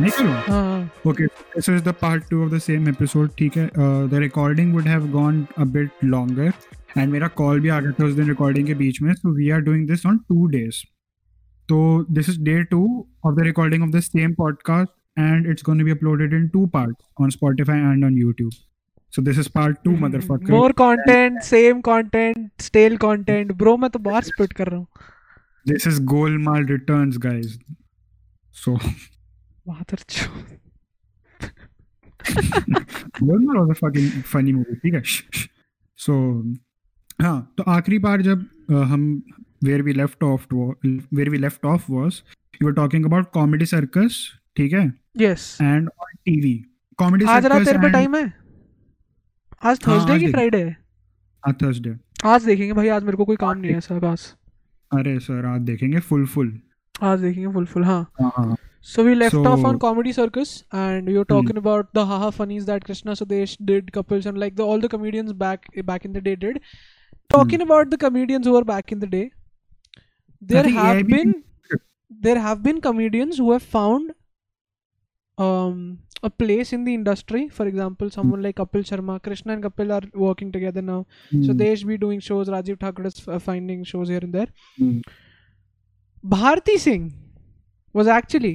नहीं करूँ हाँ Okay, this is the part two of the same episode. ठीक है, uh, the recording would have gone a bit longer, and मेरा call भी आ गया था उस दिन recording के बीच में. So we are doing this on two days. So this is day two of the recording of the same podcast, and it's going to be uploaded in two parts on Spotify and on YouTube. So this is part two, motherfucker. More content same content stale content bro मैं तो बाहर spit कर रहा हूँ This is Golmaal Returns, guys. So मादर चो Golmaal was a fucking funny movie. ठीक है. So हाँ तो आखिरी बार जब uh, हम where we left off where we left off was you were talking about comedy circus ठीक है yes and on TV comedy आज रात तेरे पे टाइम है आज हाँ, थर्सडे की फ्राइडे है हाँ Thursday आज देखेंगे भाई आज मेरे को कोई काम नहीं है ऐसा खास अरे सर आज देखेंगे full full आज देखेंगे फुल फुल हाँ हाँ हाँ So we left off on Comedy Circus, and we were talking about the haha funnies that Krishna Sudesh did, couples, and like the all the comedians back back in the day did. Talking about the comedians who were back in the day, there have AIB been there have been comedians who have found um a place in the industry. For example, someone like Kapil Sharma, Krishna and Kapil are working together now. So they should be doing shows. Rajiv Thakur is uh, finding shows here and there. Hmm. Bharti Singh was actually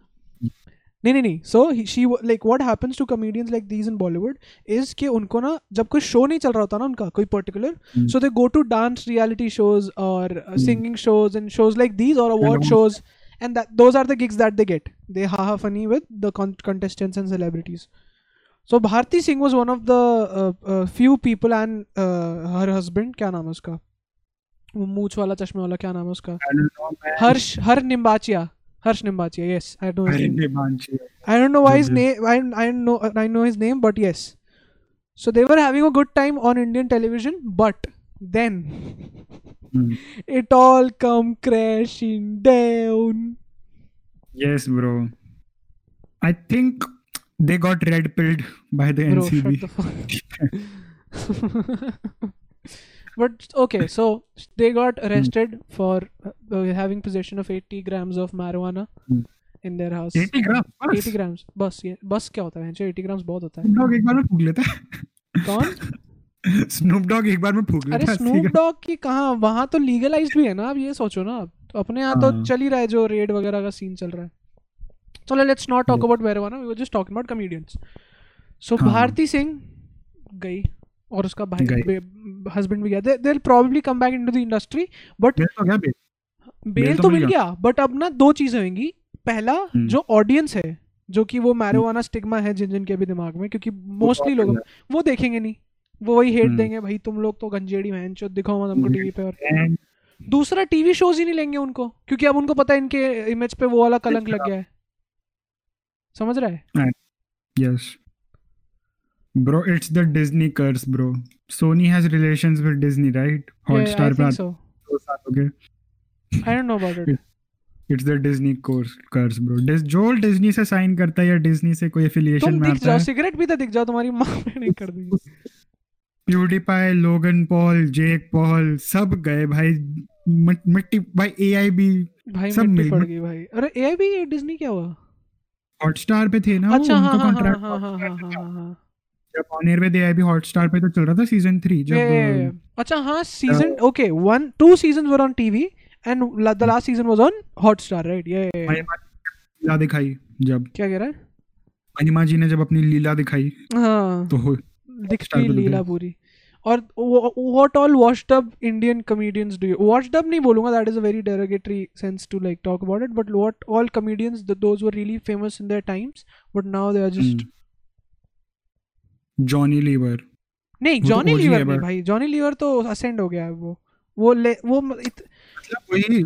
नहीं नहीं नहीं. So she like what happens to comedians like these in Bollywood is के उनको ना जब कोई show नहीं चल रहा होता ना उनका कोई particular so they go to dance reality shows और singing shows and shows like these और award shows and those are the gigs that they get they ha ha funny with the contestants and celebrities so Bharti Singh was one of the few people and her husband क्या नाम है उसका? मूछ वाला चश्मे वाला क्या नाम है उसका? हर्ष हर निम्बाचिया। Harsh Nimbachia. Yes, I know. His Harsh name. I don't know why his name. I I know I know his name, but yes. So they were having a good time on Indian television, but then mm. it all come crashing down. Yes, bro. I think they got red pilled by the bro, NCB. The but okay so they got arrested for uh, having possession of 80 grams of marijuana Hmm. in their house. 80 gram 80 grams. बस ये बस क्या होता है 80 grams बहुत होता है। Dog एक बार में फूक लेता है। कौन? स्नूप डॉग एक बार में फूक लेता है स्नूप डॉग की कहाँ वहाँ तो लीगलाइज्ड भी है ना अब ये सोचो ना। तो अपने यहाँ तो हाँ। चल ही रहा है जो रेड वगैरह का सीन चल रहा है। चलो let's not talk about marijuana we were just talking about comedians. So. Bharti Singh गई और उसका भाई। हस्बैंड भी गया। They will probably come back into the industry but तो बेल तो तो मिल गया। बट अब ना दो चीज़ें होंगी। पहला हम्म। जो ऑडियंस है जो कि वो मैरिजुआना स्टिग्मा है जिन जिन के भी दिमाग में क्योंकि मोस्टली लोग वो देखेंगे नहीं। वो वही हेट हम्म। देंगे भाई तुम लोग तो गंजेड़ी बहन चो दिखाओ मत हमको हम्म। टीवी पे और दूसरा टीवी शोज़ ही नहीं लेंगे उनको क्योंकि अब उनको पता है इनके इमेज पे वो वाला कलंक लग गया है। समझ रहा है? Yes. Bro, it's the Disney curse, bro. Sony has relations with Disney, right? Hotstar पे आई आते सो दो साल हो गए. I don't know about it It's the Disney course, curse, bro. Dis, जो Disney से साइन करता है या Disney से कोई affiliation तुम में आता है सिगरेट भी तो दिख जाओ तुम्हारी माँ ने नहीं कर दी PewDiePie Logan Paul Jake Paul सब गए भाई मिट्टी भाई एआई भी भाई सब मिल पड़ गई। भाई अरे ए भी डिज्नी क्या हुआ हॉटस्टार पे थे ना वो, अच्छा हाँ उनका हाँ जब ऑन एयर पे एआई भी हॉटस्टार पे तो चल रहा था सीज़न थ्री जब Yeah, yeah, yeah. अच्छा हाँ season okay one two season were on TV and the last season was on Hotstar right ये लीला दिखाई जब। क्या कह रहा है? महिमा जी ने जब अपनी लीला दिखाई हाँ। तो दिखती तो लीला पूरी। और what all watched up Indian comedians do watched up नहीं बोलूँगा that is a very derogatory sense to like talk about it but what all comedians those were really famous in their times but now they are just Johnny Lever नहीं तो जॉनी लीवर नहीं भाई Johnny Lever तो ascend हो गया है वो। वो ले वो मतलब वही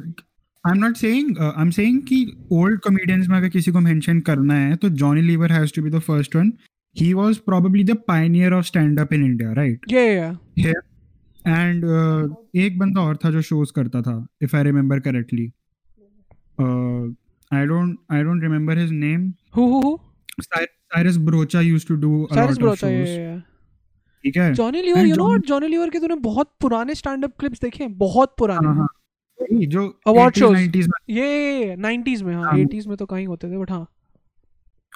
I am not saying I am saying कि ओल्ड कॉमेडियंस में अगर किसी को मेंशन करना है तो Johnny Lever has to be the first one he was probably the pioneer of stand up in India right या या एंड एक बंदा और था जो शोज़ करता था if I remember correctly I don't I don't remember his name who who who Cyrus Broacha used to do a lot of shows ठीक है? Johnny Lever you know what Johnny Lever के तूने बहुत पुराने stand up clips देखे हैं बहुत पुराने। हाँ हाँ। जो Award 80s, shows. 90s में ये 90s में हाँ हाँ। 80s में तो कहीं होते थे बट हाँ।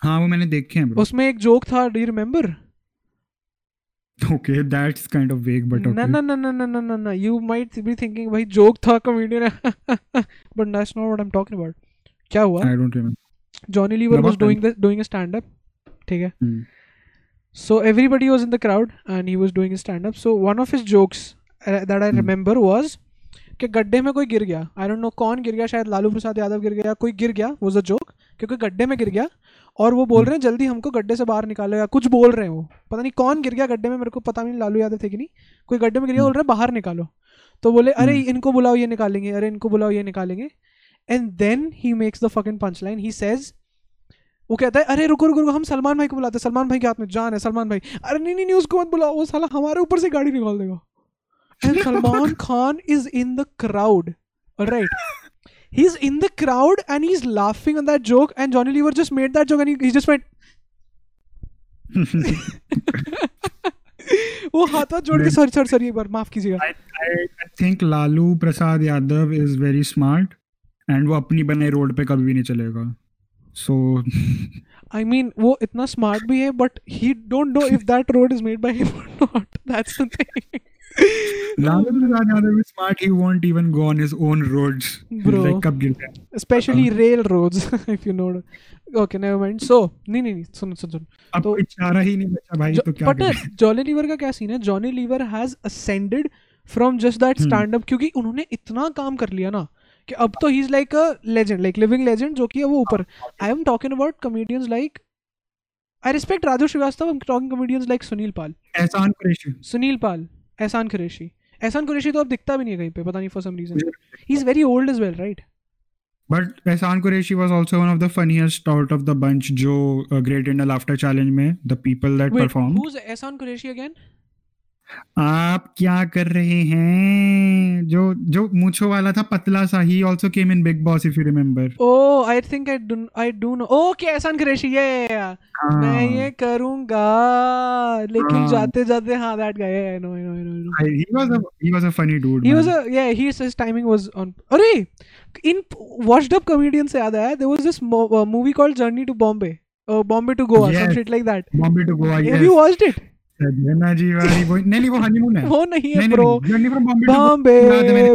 हाँ वो मैंने देखे हैं ब्रो उसमें एक जोक था do you remember okay that's kind of vague but ना ओके ना ना ना ना ना ना ना यू माइट बी थिंकिंग भाई जोक था comedian but that's not what I am talking about क्या हुआ? I don't remember Johnny Lever was doing the doing a stand up ठीक है? So everybody was in the crowd and and was doing stand one of his jokes uh, that I Hmm. remember was कि गड्ढे में कोई गिर गया। आई don't no कौन गिर गया शायद लालू प्रसाद यादव गिर गया कोई गिर गया वॉज़ अ जोक कि कोई गड्ढे में गिर गया और वो बोल Hmm. रहे हैं जल्दी हमको गड्ढे से बाहर निकालो या कुछ बोल रहे हैं वो। पता नहीं कौन गिर गया गड्ढे में मेरे को पता नहीं लालू यादव थे कि नहीं। कोई गड्ढे में गिर गया Hmm. बोल रहे हैं बाहर निकालो। तो बोले अरे Hmm. इनको बुलाओ ये निकालेंगे अरे इनको बुलाओ ये निकालेंगे। And then he makes the fucking punch line he says वो कहता है अरे रुको रुको रुको हम सलमान भाई को बुलाते हैं। सलमान भाई के हाथ में जान है सलमान भाई। अरे नहीं नहीं नहीं उसको मत बुलाओ। वो साला हमारे ऊपर से गाड़ी निकाल देगा। And Salman Khan is in the crowd right he is in the crowd and he's laughing on that joke and Johnny Lever just made that joke and he, he just went वो हाथ हाथ जोड़ के sorry sorry sorry एक बार माफ़ कीजिएगा। I, I Lalu Prasad Yadav is very smart and वो अपनी बने रोड पे कभी भी नहीं चलेगा। सो I mean वो इतना स्मार्ट भी है but he don't know if that road is made by him or not. That's the thing. Lalu Prasad Yadav is smart he won't even go on his own roads Bro. Like कब गिर गया especially railroads if you know. Okay never mind. So नहीं नहीं नहीं सुन सुन सुन। अब तो- चारा ही नहीं बचा भाई तो क्या करें? जॉनी लीवर का क्या सीन है? Johnny Lever has ascended from just that Hmm. Stand up क्योंकि उन्होंने इतना काम कर लिया ना कि अब तो he is like a legend like living legend जो कि है वो ऊपर। I am talking about comedians like I respect Raju Srivastava I am talking comedians like Sunil Pal Ehsan Qureshi. Sunil पाल एहसान कुरैशी। एहसान कुरैशी तो अब दिखता भी नहीं है कहीं पे पता नहीं for some reason he is very old as well right but Ehsan Qureshi was also one of the funniest out of the bunch जो ग्रेट इंडिया लाफ्टर चैलेंज में the people that perform who is Ehsan Qureshi again आप क्या कर रहे हैं? जो जो मुछो वाला था पतला सा ही also came in Bigg Boss if you remember oh I think I do I do know okay Ehsan Qureshi ये मैं ये करूँगा। लेकिन हाँ। जाते जाते हाँ that guy I know I know I know he was a he was a funny dude he was a yeah he says timing was on अरे इन वॉशड अप कॉमेडियन से याद आया there was this movie called journey to Bombay Bombay to Goa some shit like that Bombay to Goa have you watched it जी वाली वो नहीं वो honeymoon है वो नहीं है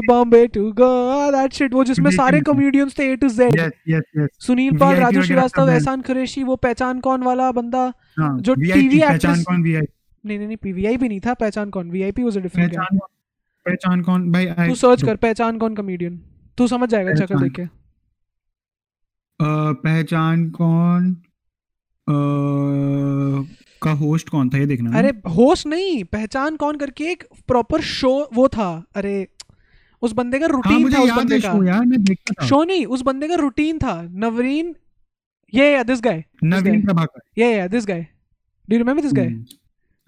बॉम्बे टू है वो जिसमें सारे comedians थे yes yes yes Sunil Pal Raju Srivastava Ehsan Qureshi वो पहचान कौन वाला बंदा जो वीआईपी TV पहचान कौन वीआईपी नहीं नहीं नहीं पीवीआईपी नहीं था पहचान कौन? वीआईपी वाज अ डिफरेंट पहचान कौन? पहचान कौन? भाई तू सर्च कर पहचान कौन कॉमेडियन तू समझ जाएगा चक्कर देख के। पहचान कौन? अ, का होस्ट कौन था ये देखना अरे होस्ट नहीं पहचान कौन करके एक प्रॉपर शो वो था। अरे उस बंदे का हाँ रूटीन मुझे था उस बंदे का। यार मैं देखता था। शो नहीं उस बंदे का रूटीन था। नवरीन ये या दिस गाय नवीन प्रभाकर। ये yeah this guy do you remember this guy.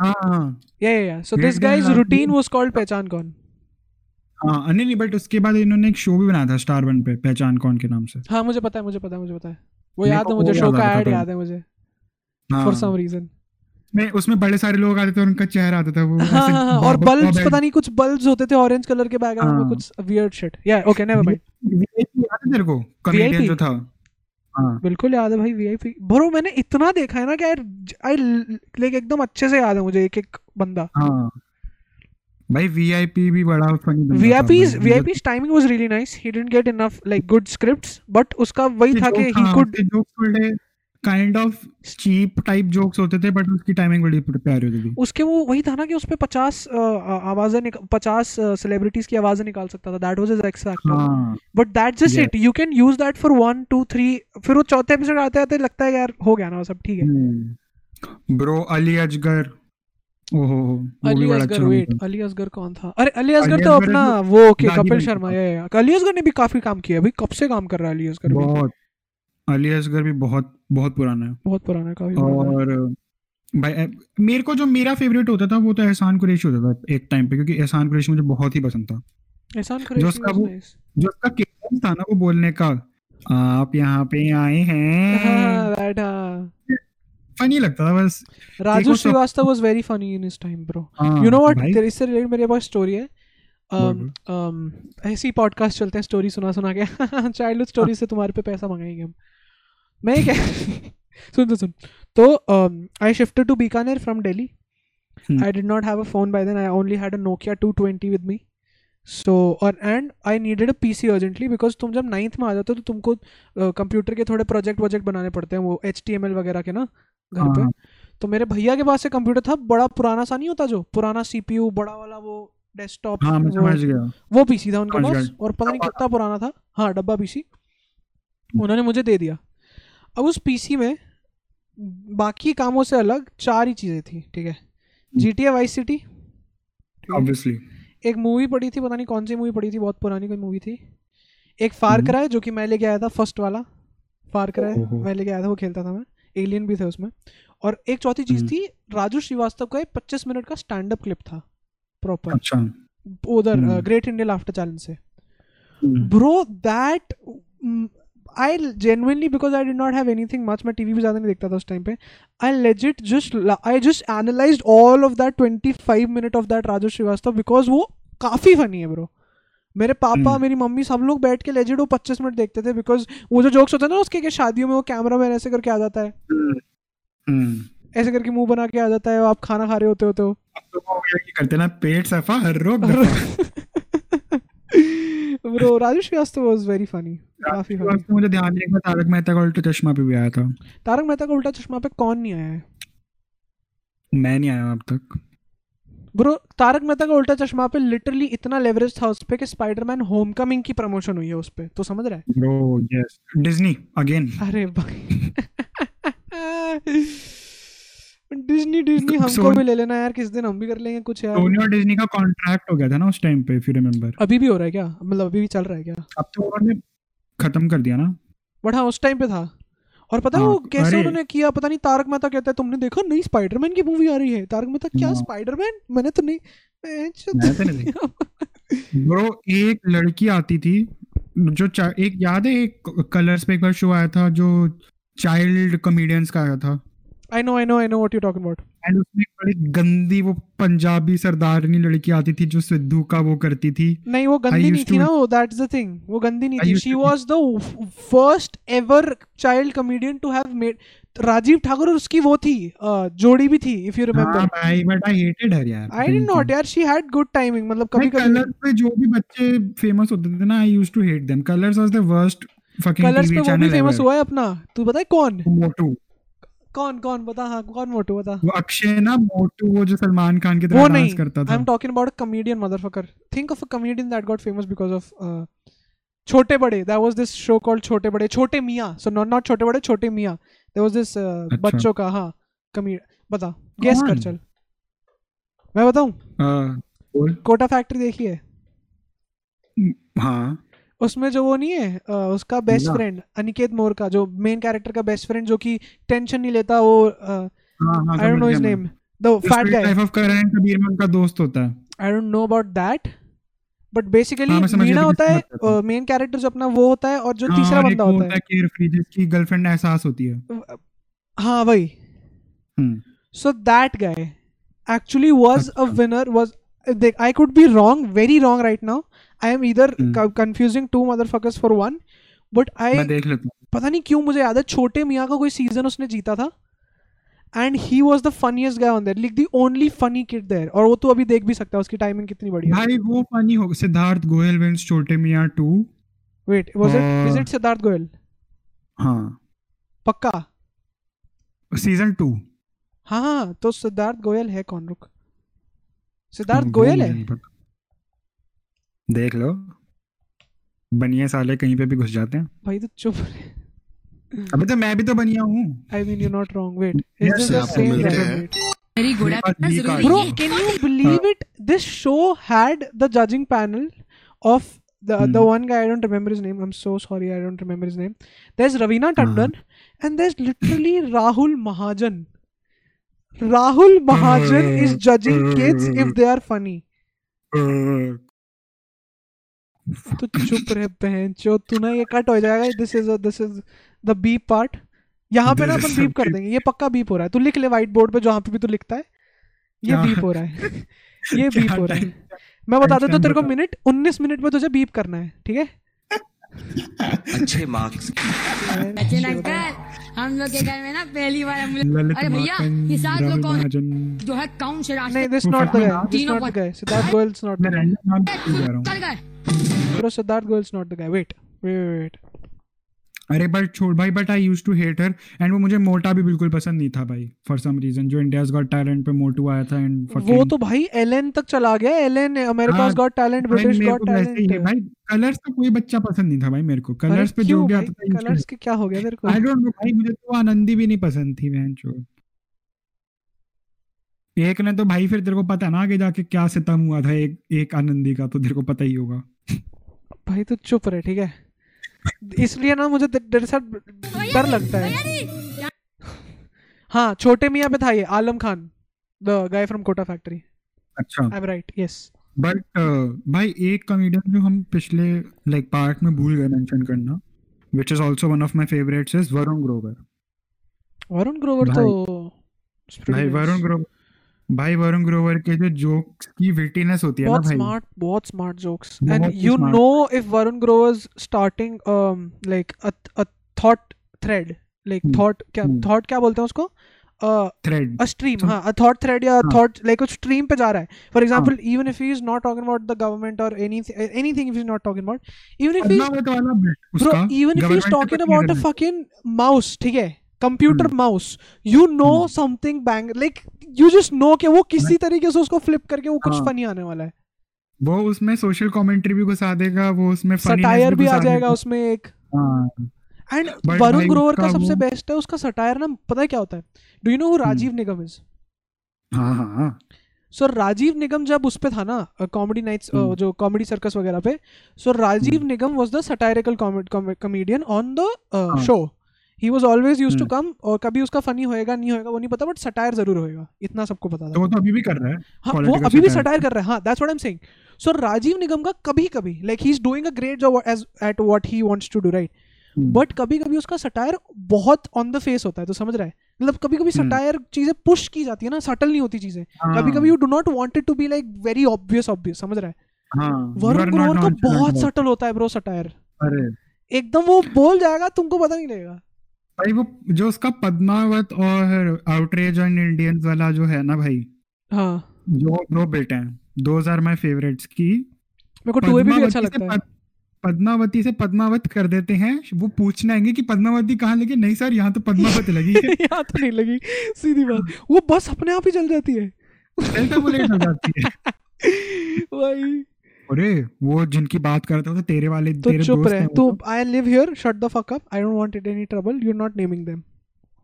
हाँ हाँ yeah yeah so this guy's routine was called पहचान कौन। हाँ नहीं नहीं बट उसके बाद इन्होंने एक शो भी बनाया था स्टार वन पे पहचान कौन के नाम से। हाँ मुझे पता है मुझे पता है मुझे पता है। वो याद है मुझे शो का ऐड याद है मुझे। हाँ। फॉर सम रीजन में उसमें बड़े सारे लोग आते थे और उनका चेहरा आता था वो हाँ हाँ हाँ और बल्ब्स बॉब पता नहीं कुछ बल्ब्स होते थे ऑरेंज कलर के बैकग्राउंड में हाँ। कुछ weird shit yeah okay never mind तेरे को? कॉमेडियन जो था। हाँ। बिल्कुल याद है भाई वीआईपी ब्रो मैंने इतना देखा है ना कि यार आई लाइक एकदम अच्छे से याद है मुझे एक एक बंदा। हाँ। भाई वीआईपी भी बड़ा funny VIP's VIP's timing was really nice he didn't get enough like good scripts but उसका वही था कि हाँ, could kind of cheap type jokes होते थे बट उसकी टाइमिंग बड़ी प्यारी होती थी। उसके वो वही था ना कि उस पे 50 आवाज़ें 50 सेलिब्रिटीज की आवाज़ें निकाल सकता था। That was his X factor हाँ। But that just it you can use that for 1 2 3 फिर वो चौथे एपिसोड आते आते लगता है यार हो गया ना वो सब ठीक है। ब्रो अली अजगर ओहो अली बड़ा असगर अच्छा वेट अली असगर कौन था? अरे अली असगर तो अपना तो वो कपिल शर्मा ये अली असगर ने भी काफ़ी काम किया भाई कब से काम कर रहा है अली असगर? बहुत। अली असगर भी बहुत बहुत पुराना है। बहुत पुराना काफ़ी और भाई मेरे को जो मेरा फेवरेट होता था वो तो एहसान कुरैशी होता था एक टाइम पे क्योंकि एहसान कुरैशी मुझे बहुत ही पसंद था। एहसान जो उसका वो जो उसका केडेंस था ना वो बोलने का आप यहाँ पे आए हैं। हाँ फनी लगता था बस। Raju Srivastava was very funny in his time bro you know what तेरे इससे रिलेटेड मेरे पास स्टोरी है। um, um, ऐसी पॉडकास्ट चलते हैं स्टोरी सुना सुना के। चाइल्डहुड स्टोरी से तुम्हारे पे पैसा मंगाएँगे हम। मैं क्या सुन तो सुन। तो I shifted to Bikaner from Delhi Hmm. I did not have a phone by then I only had a Nokia 220 with me so और and I needed a PC urgently because तुम जब नाइन्थ में आ जाते हो तो तुमको computer के थोड़े प्रोजेक्ट वोजेक्ट बनाने पड़ते हैं वो एच टी एम एल वगैरह के ना घर पे। हाँ, तो मेरे भैया के पास से कंप्यूटर था बड़ा पुराना सा नहीं होता जो? पुराना सीपीयू बड़ा वाला वो डेस्कटॉप हाँ वो, वो पीसी था उनके पास और पता नहीं कितना पुराना था। हाँ डब्बा पीसी उन्होंने मुझे दे दिया। अब उस पीसी में बाकी कामों से अलग चार ही चीज़ें थी ठीक है? G T vice city obviously एक मूवी पड़ी थी पता नहीं कौन सी मूवी पड़ी थी बहुत पुरानी कोई मूवी थी। एक फार हम्म। क्राई जो कि मैं लेके आया था फ़र्स्ट वाला फार ओहो। मैं लेके आया था वो खेलता था मैं। एलियन भी थे उसमें। और एक चौथी चीज़ हम्म। थी राजू श्रीवास्तव का एक पच्चीस मिनट का स्टैंड अप क्लिप था प्रॉपर अच्छा। उधर हम्म। ग्रेट इंडियन लाफ्टर चैलेंज से। हम्म, bro that I genuinely because I did not have anything much मैं टीवी भी ज़्यादा नहीं देखता था उस टाइम पे I legit just I just analyse all of that twenty five minute of that Raju Srivastava because वो काफ़ी फनी है ब्रो मेरे पापा हम्म। मेरी मम्मी सब लोग बैठ के लेजिट वो पच्चीस मिनट देखते थे बिकॉज़ वो जो जोक्स होते हैं ना उसके कि शादियों में वो कैमरा मैन ऐसे करके आ जाता है हम्म, हम्म। ऐसे करके मुँह बना के आ जाता है आप खाना खा रहे होते होते हो तो वो करते ना पेट सफ़ा हर दफ़ा। Bro Raju Srivastava was very funny काफ़ी फनी मुझे ध्यान नहीं था तारक मेहता का उल्टा चश्मा पे भी आया था। तारक मेहता का उल्टा चश्मा पे कौन नहीं आया है? मैं नहीं आया अब तक। ब्रो तारक मेहता का उल्टा चश्मा पे लिटरली इतना लेवरेज था उस पे कि स्पाइडरमैन होमकमिंग की प्रमोशन हुई है उस पे। तो समझ रहा है? ब्रो यस डिज्नी अगेन अरे भाई। डिज्नी डिज्नी हमको भी ले लेना यार किस दिन हम भी कर लेंगे कुछ यार। सोनी और डिज्नी का कॉन्ट्रैक्ट हो गया था ना उस टाइम पे इफ़ यू रिमेंबर अभी भी हो रहा है क्या? मतलब अभी भी चल रहा है क्या? अब तो उन्होंने खत्म कर दिया ना। बट हाँ उस टाइम पे था। और पता है हाँ, वो कैसे उन्होंने किया? पता नहीं तारक मेहता कहता है तुमने देखा? नई स्पाइडरमैन की मूवी आ रही है। तारक मेहता क्या हाँ। स्पाइडरमैन मैंने तो नहीं मैं तो नहीं ब्रो एक लड़की आती थी जो एक याद है एक कलर्स पे एक बार शो आया था जो चाइल्ड कॉमेडियंस का आया था? I know I know I know what you talking about and उसमें एक बड़ी गंदी वो पंजाबी सरदारनी लड़की आती थी जो सिद्धू का वो करती थी। नहीं वो गंदी नहीं थी ना वो दैट्स द थिंग वो गंदी नहीं थी। She was the first ever child comedian to have made Rajeev Thakur और उसकी वो थी जोड़ी भी थी इफ़ यू हाँ रिमेंबर भाई बट आई हेटेड हर यार आई डिड नॉट यार शी हैड गुड टाइमिंग मतलब कभी कभी कलर्स पे जो भी बच्चे फ़ेमस होते थे ना I used to hate them Colors was the worst fucking Colors पे वो भी फ़ेमस हुआ है अपना। तू बता कौन? मोटू कौन कौन? बता हाँ कौन मोटू? बता। वो अक्षय ना मोटू वो जो सलमान खान की तरह डांस करता आई था am talking about a comedian motherfucker think of a comedian that got famous because of Chhote Bade. That was this show called Chhote Bade. Chhote मियाँ। सो नॉट नॉट छोटे बड़े छोटे मियाँ। देयर वाज दिस बच्चों का हाँ comedy बता guess कर चल। मैं बताऊँ? हाँ, कोटा फैक्ट्री देखी है? हाँ। उसमें जो वो नहीं है अ, उसका बेस्ट फ्रेंड अनिकेत मोर का जो मेन कैरेक्टर का बेस्ट फ्रेंड जो कि टेंशन नहीं लेता वो I don't know his name the fat guy life of Karan Kabir में उनका दोस्त होता है। I don't know about that but basically Meena होता है। मेन कैरेक्टर जो अपना वो होता है और जो हाँ, तीसरा बंदा होता है। केयरफ्री जिसकी गर्लफ्रेंड एहसास होती है। हाँ वही। हम्म, so that guy actually was a. Winner was देख I could be wrong very wrong right now I am इधर। Confusing to motherfuckers for one but I पता नहीं क्यों मुझे याद है छोटे मियाँ का कोई सीज़न उसने जीता था and he was the funniest guy on there like the only funny kid there और वो तो अभी देख भी सकता है उसकी टाइमिंग कितनी बढ़िया भाई वो फनी हो Siddharth Goyal wins Chhote Miyan two wait was it is हाँ। इट सिद्धार्थ गोयल? हाँ। पक्का? सीज़न टू हाँ हाँ तो सिद्धार्थ गोयल है कौन रुक। सिद्धार्थ गोयल है। देख लो बनिए साले कहीं पे भी घुस जाते हैं भाई तो चुप रहे अबे तो मैं भी तो बनिया हूँ I mean you not wrong wait this the very good मेरे पास है B ज़रूरी card Bro, नहीं है can you believe it? This show had the judging panel of the the Hmm. one guy. I don't remember his name. I'm so sorry. I don't remember his name. There's Ravina Tandon, uh-huh. and there's literally Rahul Mahajan. Rahul Mahajan is judging kids if they are funny. तो चुप रहे बहन चो तू ना ये cut हो जाएगा this is this is the beep part यहाँ पे ना अपन बीप कर देंगे ये पक्का बीप हो रहा है। तू लिख ले व्हाइट बोर्ड पे जहाँ पे भी तू लिखता है। ये बीप हो रहा है। ये बीप हो रहा है। मैं बता देता हूँ तेरे को मिनट 19 मिनट में तुझे बीप करना है ठीक है? अच्छे मार्क्स सचिन अंकल हम लोग के घर में ना पहली बार हम लोग अरे भैया ये सात लोग कौन जो है काउंट से रास्ते नहीं this not the guy. This not the guy Siddharth Goyal is not the random bro Siddharth Goyal is not the guy wait wait wait अरे बट छोड़ भाई but I use to hate her and वो मुझे मोटा भी बिल्कुल पसंद नहीं था भाई फॉर सम रीजन जो इंडियाज गॉट टैलेंट पे मोटू आया था एंड वो तो भाई एलन तक चला गया एलन अमेरिकाज हाँ, got talent British got talent भाई कलर्स का कोई बच्चा पसंद नहीं था भाई मेरे को। कलर्स पे जो आता था कलर्स के क्या हो गया तेरे को? आई डोंट नो भाई मुझे तो आनंदी भी नहीं पसंद थी बहन चो एक ने तो भाई फिर तेरे को पता ना आगे जाके क्या सितम हुआ था एक एक आनंदी का तो तेरे को पता ही होगा। भाई तू चुप रहे ठीक है? इसलिए ना मुझे तेरे साथ डर लगता है। हाँ छोटे मियाँ पे था ये Alam Khan the guy from Kota Factory अच्छा। I am right yes but भाई एक कॉमेडियन जो हम पिछले लाइक पार्ट में भूल गए मेंशन करना which is also one of my favorites is Varun Grover Varun Grover तो भाई। वरुण ग्रोवर भाई वरुण ग्रोवर के जो जोक्स की विटीनेस होती है ना भाई। स्मार्ट बहुत smart jokes and you know if Varun Grover starting like a thought thread like thought क्या hmm. थॉट क्या बोलते हैं उसको? थ्रेड अ स्ट्रीम हाँ अ थॉट थ्रेड या थॉट लाइक उस स्ट्रीम पे जा रहा है। For example even if he is not talking about the government और any anything if he is not talking about even if he is not talking about a fucking mouse ठीक है? Computer mouse you know something bang like you just know just know कि वो किसी तरीके से उसको flip करके वो कुछ हाँ. funny आने वाला है। वो उसमें सोशल कमेंट्री भी घुसा देगा वो उसमें सटायर भी आ जाएगा उसमें एक। हाँ। एंड वरुण ग्रोवर का सबसे बेस्ट है उसका सटायर ना पता है क्या होता है? Do you know who Rajeev Nigam is हाँ हाँ हाँ। सो राजीव निगम जब उस पे था ना कॉमेडी नाइट्स हम्म। जो कॉमेडी सर्कस वगैरह पे so Rajeev. Nigam was the satirical comedian on the हाँ। Show he was always used to. Come और कभी उसका फनी होएगा नहीं होएगा वो नहीं पता बट सटायर ज़रूर होएगा। इतना सबको पता था। तो वो तो अभी भी कर रहा है हाँ वो अभी भी सटायर कर रहा है। हाँ that's what I am saying so Rajeev Nigam का कभी कभी like he is doing a great job as at what he wants to do right. But कभी कभी उसका सटायर बहुत ऑन द फेस होता है तो समझ रहा है? मतलब कभी कभी। सटायर चीज़ें पुश की जाती है ना सटल नहीं होती चीज़ें। कभी कभी you do not want it to be like very obvious obvious समझ रहा है? हाँ वरुण ग्रोवर का बहुत सटल होता है ब्रो सटायर अरे। एकदम वो बोल जाएगा तुमको पता नहीं लगेगा। भाई वो जो उसका पद्मावत और आउटरेज ऑन इंडियंस वाला जो है ना भाई हाँ। जो दो बेटे हैं। दोज आर माय फेवरेट्स की। मेरे को टू भी, अच्छा लगता है। पद्मावती से पद्मावत कर देते हैं। वो पूछने आएँगे कि पद्मावती कहाँ लगी? नहीं सर यहाँ तो पद्मावत लगी है। यहाँ तो नहीं लगी। सीधी बात। वो बस अपने आप ही चल जाती है। सेल्टा बुलेट हो जाती है। भाई अरे वो जिनकी बात करते हो तो तेरे वाले तो तेरे चुप रहे तू। I live here shut the fuck up I don't want it any trouble you are not naming them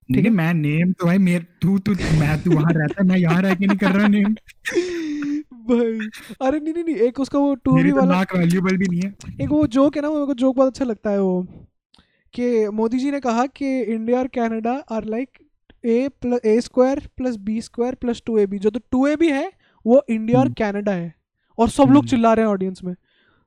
नहीं मैं नेम तो भाई मेरे तू तू मैं तू वहाँ रहता मैं यहाँ रह के नहीं कर रहा नेम भाई अरे नहीं नहीं नहीं एक उसका वो टू तो वाला नाक वैल्यूबल भी नहीं है। एक वो जोक है ना वो मेरे को जोक बहुत अच्छा लगता है वो कि मोदी जी ने कहा कि इंडिया और Canada are like A plus A square plus B square plus two A B जो तो टू ए बी है वो इंडिया और हम्म। कनाडा है। और सब लोग हम्म। चिल्ला रहे हैं ऑडियंस में।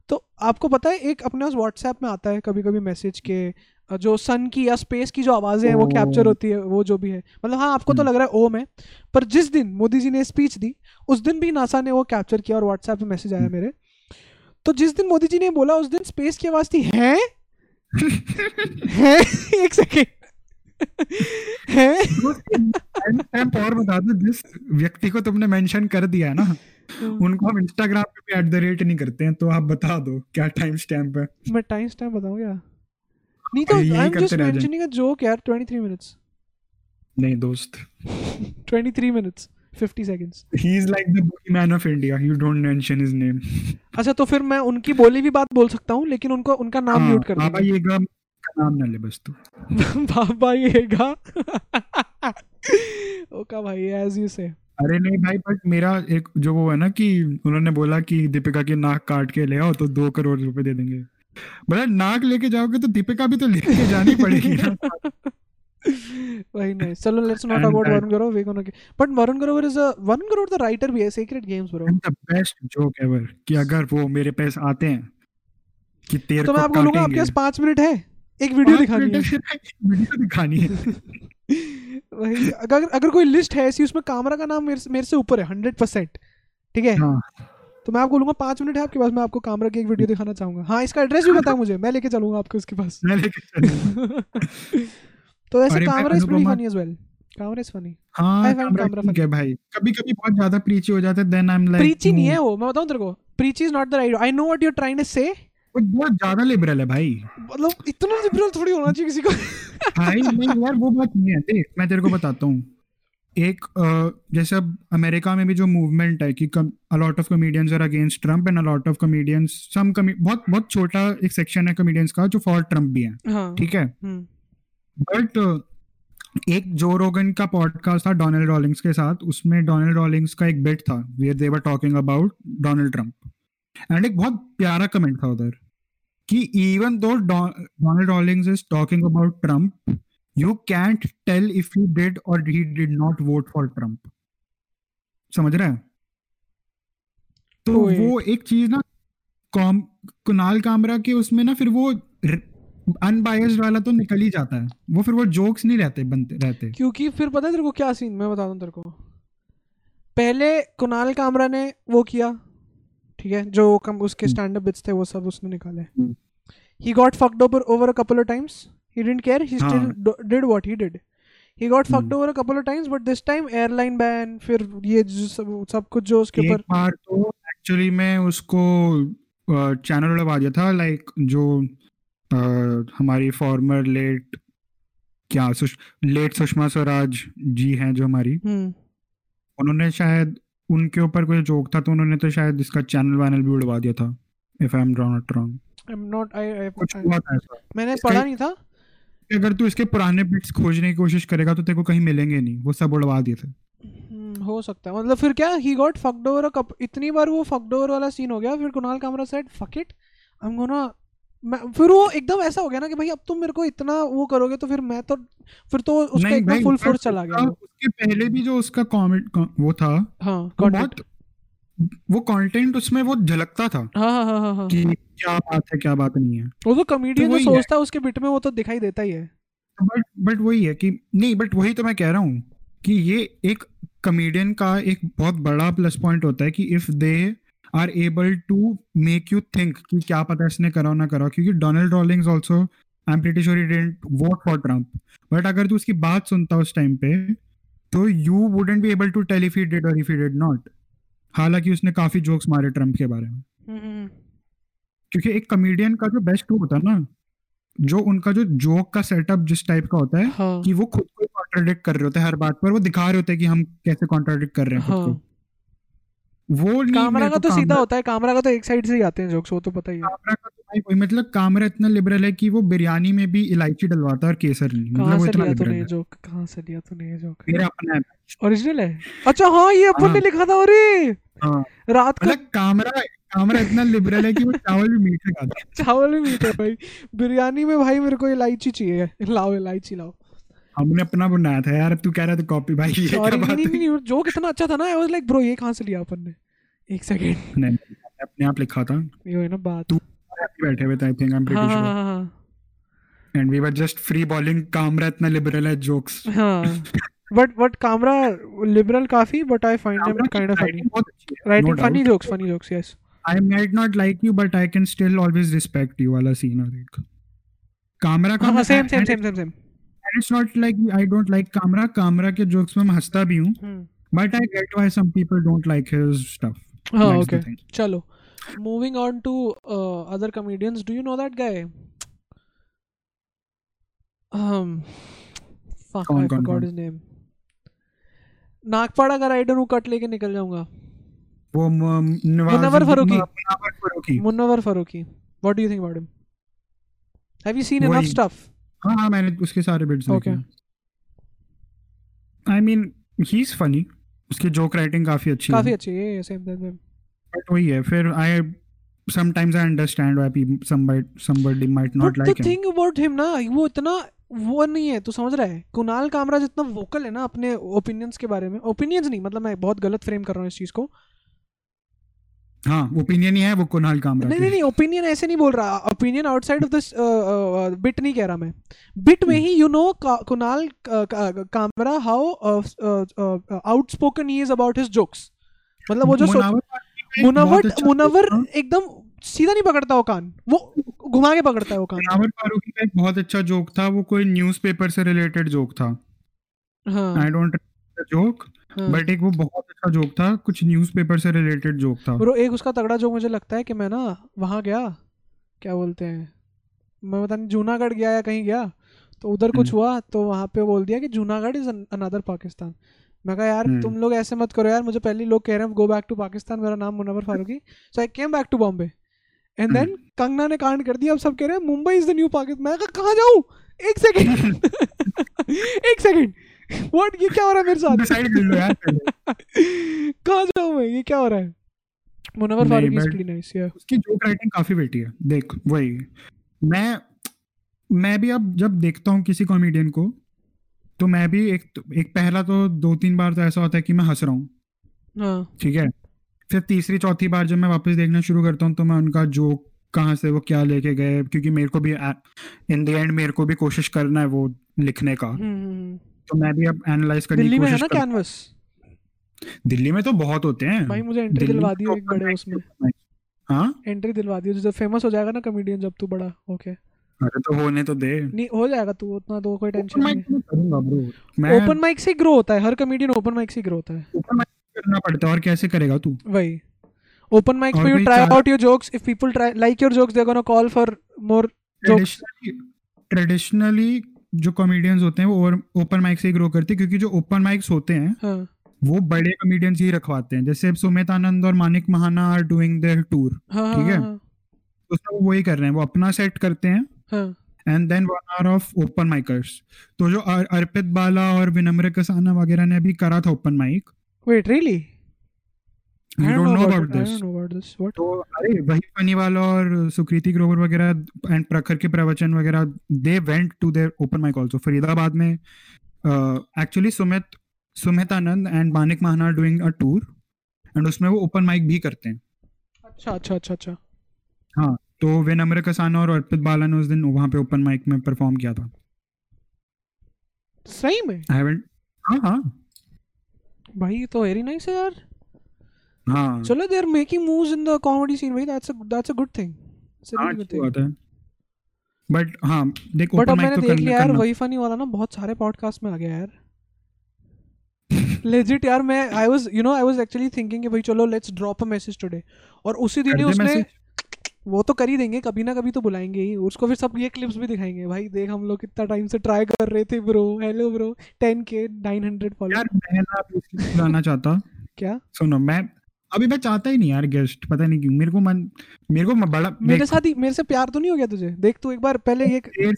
तो आपको पता है एक अपने पास व्हाट्सएप में आता है कभी कभी मैसेज के जो सन की या स्पेस की जो आवाज़ें हैं वो कैप्चर होती है वो जो भी है। मतलब हाँ आपको तो हम्म। लग रहा है ओम है पर जिस दिन मोदी जी ने स्पीच दी उस दिन भी नासा ने वो कैप्चर किया और व्हाट्सएप पे मैसेज आया हम्म। मेरे। तो जिस दिन मोदी जी ने बोला उस दिन स्पेस की आवाज़ थी हैं? एक सेकेंड हैं? और बता दो जिस व्यक्ति को तुमने मेंशन कर दिया है ना उनको हम इंस्टाग्राम पे भी एट द रेट नहीं करते हैं तो आप बता दो क्या टाइम स्टैम्प है। मैं टाइम स्टैम्प बताऊँ क्या? नहीं तो I am just mentioning a joke यार 23 मिनट्स नहीं दोस्त। 23 minutes 50 seconds he is like the man of India you don't mention his name अच्छा तो फिर मैं उनकी बोली भी बात बोल सकता हूँ लेकिन उनको उनका नाम हाँ, म्यूट कर बाबा दूँगा ये का नाम ना ले बस तू। बाबा येगा। ओका भाई एज यू से अरे नहीं भाई बट मेरा एक जो वो है ना कि उन्होंने बोला कि दीपिका की नाक काट के ले आओ तो दो करोड़ रुपए दे देंगे बोला नाक लेके जाओगे तो दीपिका भी तो लेके जानी पड़ेगी ना Very nice. चलो let's not And about Varun Gaurav. We're gonna get... But Varun Gaurav is a Varun Gaurav the writer भी है Sacred Games bro. The best joke ever कि अगर वो मेरे पास आते हैं कि तेरे तो मैं आपको बोलूँगा आपके पास पाँच मिनट है एक वीडियो दिखानी है, वीडियो दिखानी है वही अगर अगर कोई लिस्ट है ऐसी उसमें कामरा का नाम मेरे से, मेरे से ऊपर है हंड्रेड परसेंट ठीक है? हाँ। तो मैं आपको बोलूँगा पाँच मिनट है आपके पास मैं आपको कामरा की एक वीडियो दिखाना चाहूँगा। हाँ इसका एड्रेस भी बताओ मुझे मैं लेके चलूँगा आपको उसके पास। मैं लेके तो ऐसे Kamra is pretty funny as well Kamra is funny हाँ I find कैमरा ठीक है भाई। कभी कभी बहुत ज़्यादा प्रीची हो जाता है then I am like preachy नहीं है वो मैं बताऊँ तेरे को। Preachy is not the right I know what you are trying to say बहुत ज़्यादा लिबरल है भाई। मतलब इतना लिबरल थोड़ी होना चाहिए किसी को। भाई नहीं यार वो बात नहीं है। देख मैं तेरे को बताता हूँ। एक जैसे अब अमेरिका में भी जो मूवमेंट है कि a lot of comedians are against Trump and a lot of comedians some बहुत बहुत छोटा एक सेक्शन है कॉमेडियंस का जो फॉर ट्रंप भी है। हाँ। ठीक है? हम्म, बट एक जो रोगन का पॉडकास्ट था डोनाल्ड रॉलिंग्स के साथ। उसमें डोनाल्ड रॉलिंग्स का एक बिट था where they were talking about Donald Trump and एक बहुत प्यारा कमेंट था उधर। कि even though Donald Rollings is talking about Trump you can't tell if he did or he did not vote for Trump समझ रहे हैं? तो वो एक चीज़ ना कॉम कुणाल कामरा के उसमें ना फिर वो अनबायस्ड वाला तो निकल ही जाता है। वो फिर वो जोक्स नहीं रहते बनते रहते। क्योंकि फिर पता है तेरे को क्या सीन मैं बता दूँ तेरे को। पहले कुणाल कामरा ने वो किया ठीक है जो कम उसके। स्टैंड अप बिट्स थे वो सब उसने निकाले। He got fucked over over a couple of times he didn't care he. Still did what he did he got fucked. Over a couple of times but this time airline ban फिर ये सब सब कुछ जो उसके एक ऊपर बार तो एक्चुअली में उसको चैनल उड़वा दिया था लाइक जो हमारी फॉर्मर लेट क्या सुष, लेट सुषमा स्वराज जी हैं जो हमारी हम्म उन्होंने शायद उनके ऊपर कोई जोक था तो उन्होंने तो शायद इसका चैनल वैनल भी उड़वा दिया था if I am not wrong I am not I कुछ हुआ था ऐसा। मैंने पढ़ा नहीं था। अगर तू इसके पुराने बिट्स खोजने की कोशिश करेगा तो तेरे को कहीं मिलेंगे नहीं वो सब उड़वा दिए थे। हम्म, हो सकता है। मतलब फिर क्या ही गॉट फक्ड ओवर इतनी बार वो फक्ड ओवर वाला सीन हो गया फिर Kunal Kamra said fuck it I am gonna फिर वो एकदम ऐसा हो गया ना कि भाई अब तुम मेरे को इतना वो करोगे तो फिर मैं तो फिर तो उसका एकदम फुल फोर्स चला गया। उसके पहले भी जो उसका कॉमेंट वो था हाँ वो बहुत वो कंटेंट उसमें वो झलकता था हाँ हाँ हाँ हाँ हाँ। कि क्या बात है क्या बात नहीं है। वो तो कॉमेडियन जो सोचता है उसके बिट में वो तो दिखाई देता ही है। बट बट वही है कि नहीं बट वही तो मैं कह रहा हूँ कि ये एक कॉमेडियन का एक बहुत बड़ा प्लस पॉइंट होता है कि if they are able to make you think कि क्या पता इसने करा ना करा क्योंकि Donald Rollings also I am pretty sure didn't vote for Trump but अगर तू उसकी बात सुनता उस टाइम पे तो you wouldn't be able to tell if he did or if he did not हालाँकि उसने काफ़ी जोक्स मारे ट्रंप के बारे में। हम्म, क्योंकि एक कॉमेडियन का जो बेस्ट होता है ना जो उनका जो जोक का सेटअप जिस टाइप का होता है हाँ। कि वो खुद को कॉन्ट्राडिक्ट कर रहे होते हैं हर बात पर वो दिखा रहे होते हैं कि हम कैसे कॉन्ट्राडिक्ट कर रहे हैं खुद हाँ। को। वो कामरा का तो सीधा होता है कामरा का तो एक साइड से ही आते हैं जोक्स वो तो पता ही है। कामरा का तो भाई कोई मतलब कामरा इतना लिबरल है कि वो बिरयानी में भी इलायची डलवाता है और केसर नहीं मतलब वो इतना लिबरल है। जोक कहाँ से लिया तूने ये जोक मेरा अपना है। ओरिजिनल है? अच्छा हाँ ये अपन ने हाँ। लिखा था अरे! हाँ। रात को मतलब कामरा कामरा इतना लिबरल है कि वो चावल भी मीठे खाता है। चावल भी मीठे भाई। बिरयानी में भाई मेरे को इलायची चाहिए। लाओ इलायची लाओ। हमने अपना बनाया था यार तू कह रहा था कॉपी भाई ये क्या बात नहीं नहीं जोक इतना अच्छा था ना आई वाज लाइक ब्रो ये कहाँ से लिया अपन ने? एक सेकंड नहीं, अपने आप लिखा था। ये है ना बात। तू बैठे हुए थे आई थिंक आई एम हाँ प्रीटी हाँ श्योर हाँ हाँ and we were just free bowling Kamra इतना लिबरल है जोक्स हाँ बट बट कामरा लिबरल काफ़ी but I find him kind of funny है writing funny jokes funny jokes yes I might not like you, but I can still always respect you. वाला scene है एक. कामरा का हाँ same same same same same it's not like I don't like Kamra Kamra के jokes में मैं हंसता भी हूँ but I get why some people don't like his stuff. हाँ That's thing. चलो. Moving on to other comedians do you know that guy um fuck कौन, I कौन, forgot कौन? his name. नागपाड़ा का राइडर हूँ कट लेके निकल जाऊँगा। वो म- Nawaz Munawar Faruqui. Munawar Faruqui. What do you think about him have you seen enough वही। हाँ हाँ मैंने उसके सारे बिट्स. देखे I mean he is funny उसकी जोक राइटिंग काफ़ी अच्छी काफ़ी अच्छी है सेम सेम बट वही है फिर I sometimes I understand why people somebody somebody might not but the like him. Thing about him ना वो इतना वो नहीं है तू समझ रहा है? कुणाल कामरा जितना वोकल है ना अपने ओपिनियंस के बारे में। ओपिनियंस नहीं मतलब मैं बहुत गलत फ्रेम कर रहा हूँ इस चीज़ को। हाँ ओपिनियन ही है वो कुणाल कामरा नहीं नहीं नहीं ओपिनियन ऐसे नहीं बोल रहा। Opinion outside of this bit नहीं कह रहा मैं। बिट में ही you know Kunal Kamra how outspoken he is about his jokes मतलब वो जो मुनावर मुनवर अच्छा था। एकदम सीधा नहीं पकड़ता वो कान। वो घुमा के पकड़ता है वो कान। मुनावर फारूकी का एक बहुत अच्छा जोक था वो कोई न्यूज़पेपर से रिलेटेड जोक था। हाँ। आई डोंट जोक हाँ। बट एक वो बहुत अच्छा जोक था कुछ न्यूज़पेपर से रिलेटेड जोक था। ब्रो एक उसका तगड़ा जो मुझे लगता है कि मैं ना वहाँ गया क्या बोलते हैं मैं पता नहीं जूनागढ़ गया या कहीं गया तो उधर कुछ हम्म। हुआ तो वहाँ पे बोल दिया कि जूनागढ़ इज़ अनदर पाकिस्तान मैं कहा यार हम्म। तुम लोग ऐसे मत करो यार मुझे पहले लोग कह रहे हैं गो बैक टू पाकिस्तान मेरा नाम Munawar Faruqui. So I came back to Bombay and then hmm. Kangana ने कांड कर दिया अब सब कह रहे हैं Mumbai is the new Pakistan मैं कहा कहाँ जाऊँ? एक सेकंड एक सेकंड व्हाट ये क्या हो रहा है मेरे साथ? डिसाइड कर लो यार। कहाँ जाऊँ मैं? ये क्या हो रहा है? मुनवर नहीं, फारूकी इज़ प्रीटी नाइस या उसकी जोक राइटिंग काफ़ी बेटी है। देख वही। मैं मैं भी अब जब देखता हूँ किसी कॉमेडियन को तो मैं भी एक एक पहला तो दो तीन बार तो ऐसा होता है कि मैं हंस रहा हूँ। हाँ। ठीक है? फिर तीसरी चौथी बार जब मैं वापस देखना शुरू करता हूँ तो मैं उनका जोक कहाँ से वो क्या लेके गए क्योंकि मेरे को भी इन द एंड मेरे को भी कोशिश करना है वो लिखने का। हम्म, हम्म, तो मैं भी अब एनालाइज करने की दिल्ली में है कोशिश ना करता कैनवस दिल्ली में तो बहुत होते हैं। भाई मुझे एंट्री दिलवा दियो तो एक बड़े उसमें। हाँ। एंट्री दिलवा दियो जब फ़ेमस हो जाएगा ना कमेडियन जब तू बड़ा ओके अरे तो होने तो दे। नहीं हो जाएगा तू उतना तो कोई टेंशन नहीं मैं करूँगा ब्रो मैं ओपन माइक से ग्रो होता है हर कमेडियन ओपन माइक से ग्रो होता है। ओपन माइक करना पड़ता है और कैसे करेगा तू? वही। ओपन माइक पे you try out your jokes if people try like your jokes they are gonna call for जो कॉमेडियंस होते हैं वो ओपन माइक से ही ग्रो करते हैं क्योंकि जो ओपन माइक्स होते हैं हाँ। वो बड़े कॉमेडियंस ही रखवाते हैं। जैसे सुमित आनंद और Manik Mahana are doing their tour हाँ ठीक है? हाँ तो उसमें वो वही कर रहे हैं वो अपना सेट करते हैं हाँ। And then one are of open mikers तो जो अर्पित बाला और विनम्र कसाना वगैरह ने अभी करा था open mic wait really I don't don't know know about about. I don't know about this. What? तो अरे वही फनी वाला और सुकृति ग्रोवर वगैरह एंड प्रखर के प्रवचन वगैरह they went to their open mic also Faridabad में actually Sumit Sumit Anand and Manik Mahana doing a tour and उसमें वो ओपन माइक भी करते हैं। अच्छा अच्छा अच्छा अच्छा। हाँ तो विनम्र कसाना और अर्पित बाला ने उस दिन वहाँ पे ओपन माइक में परफॉर्म किया था। सही में? आई हैवंट हाँ हाँ। भाई तो वेरी नाइस है यार। हाँ। चलो they are making moves in the comedy scene भाई that's a that's a good thing good अच्छी थिंग बात है। बट हाँ देख बट अब मैंने तो देख लिया यार वही फनी वाला ना बहुत सारे पॉडकास्ट में आ गया यार। लेजिट यार मैं I was you know I was actually thinking कि भाई चलो let's drop a message today और उसी दिन ही उसने वो तो कर ही देंगे कभी ना कभी तो बुलाएँगे ही। उसको फिर सब ये क्लिप्स भी दिखाएँगे। भाई देख हम लोग कितना टाइम से ट्राई कर रहे थे bro hello bro 10k 900 follow यार मैं ना बुलाना चाहता। क्या? सुनो मैं अभी मैं चाहता ही नहीं यार गेस्ट पता नहीं क्यों। मेरे को मन मेरे को बड़ा मेरे साथ ही मेरे से प्यार तो नहीं हो गया तुझे? देख तू एक बार पहले ये तेर,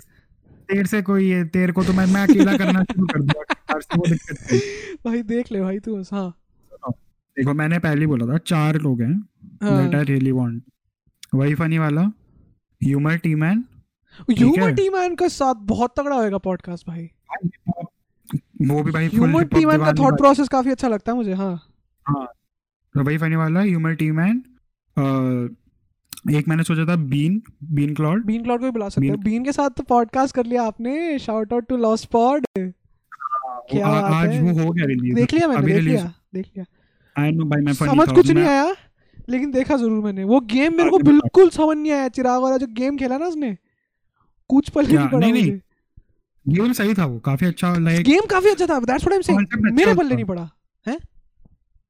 तेर से कोई है तेरे को तो मैं मैं अकेला करना शुरू कर दूँगा। है। भाई देख ले भाई तू हाँ। देखो मैंने पहले ही बोला था चार लोग हैं दैट आई रियली वांट वही फनी वाला ह्यूमर टी मैन ह्यूमर है। टी मैन का साथ बहुत तगड़ा होएगा पॉडकास्ट भाई। वो भी भाई ह्यूमर टी मैन का थॉट प्रोसेस काफ़ी अच्छा लगता है मुझे हाँ। हाँ तो वही फनी वाला ह्यूमर टी मैन एक मैंने सोचा था Bean Bean Claude Bean Cloud को भी बुला सकते हैं। बीन- बीन के साथ तो पॉडकास्ट कर लिया आपने। Shout out to lost pod क्या बात आज है? वो हो गया रिलीज़ देख लिया मैंने देख लिया देख लिया। आई नो भाई मैं समझ कुछ नहीं आया लेकिन देखा ज़रूर मैंने। वो गेम मेरे को बिल्कुल समझ नहीं आया। चिराग वाला जो गेम खेला ना उसने कुछ पल नहीं पड़ा नहीं, नहीं। गेम सही था वो काफ़ी अच्छा लाइक गेम काफ़ी अच्छा था that's what I am saying मेरे पल्ले नहीं पड़ा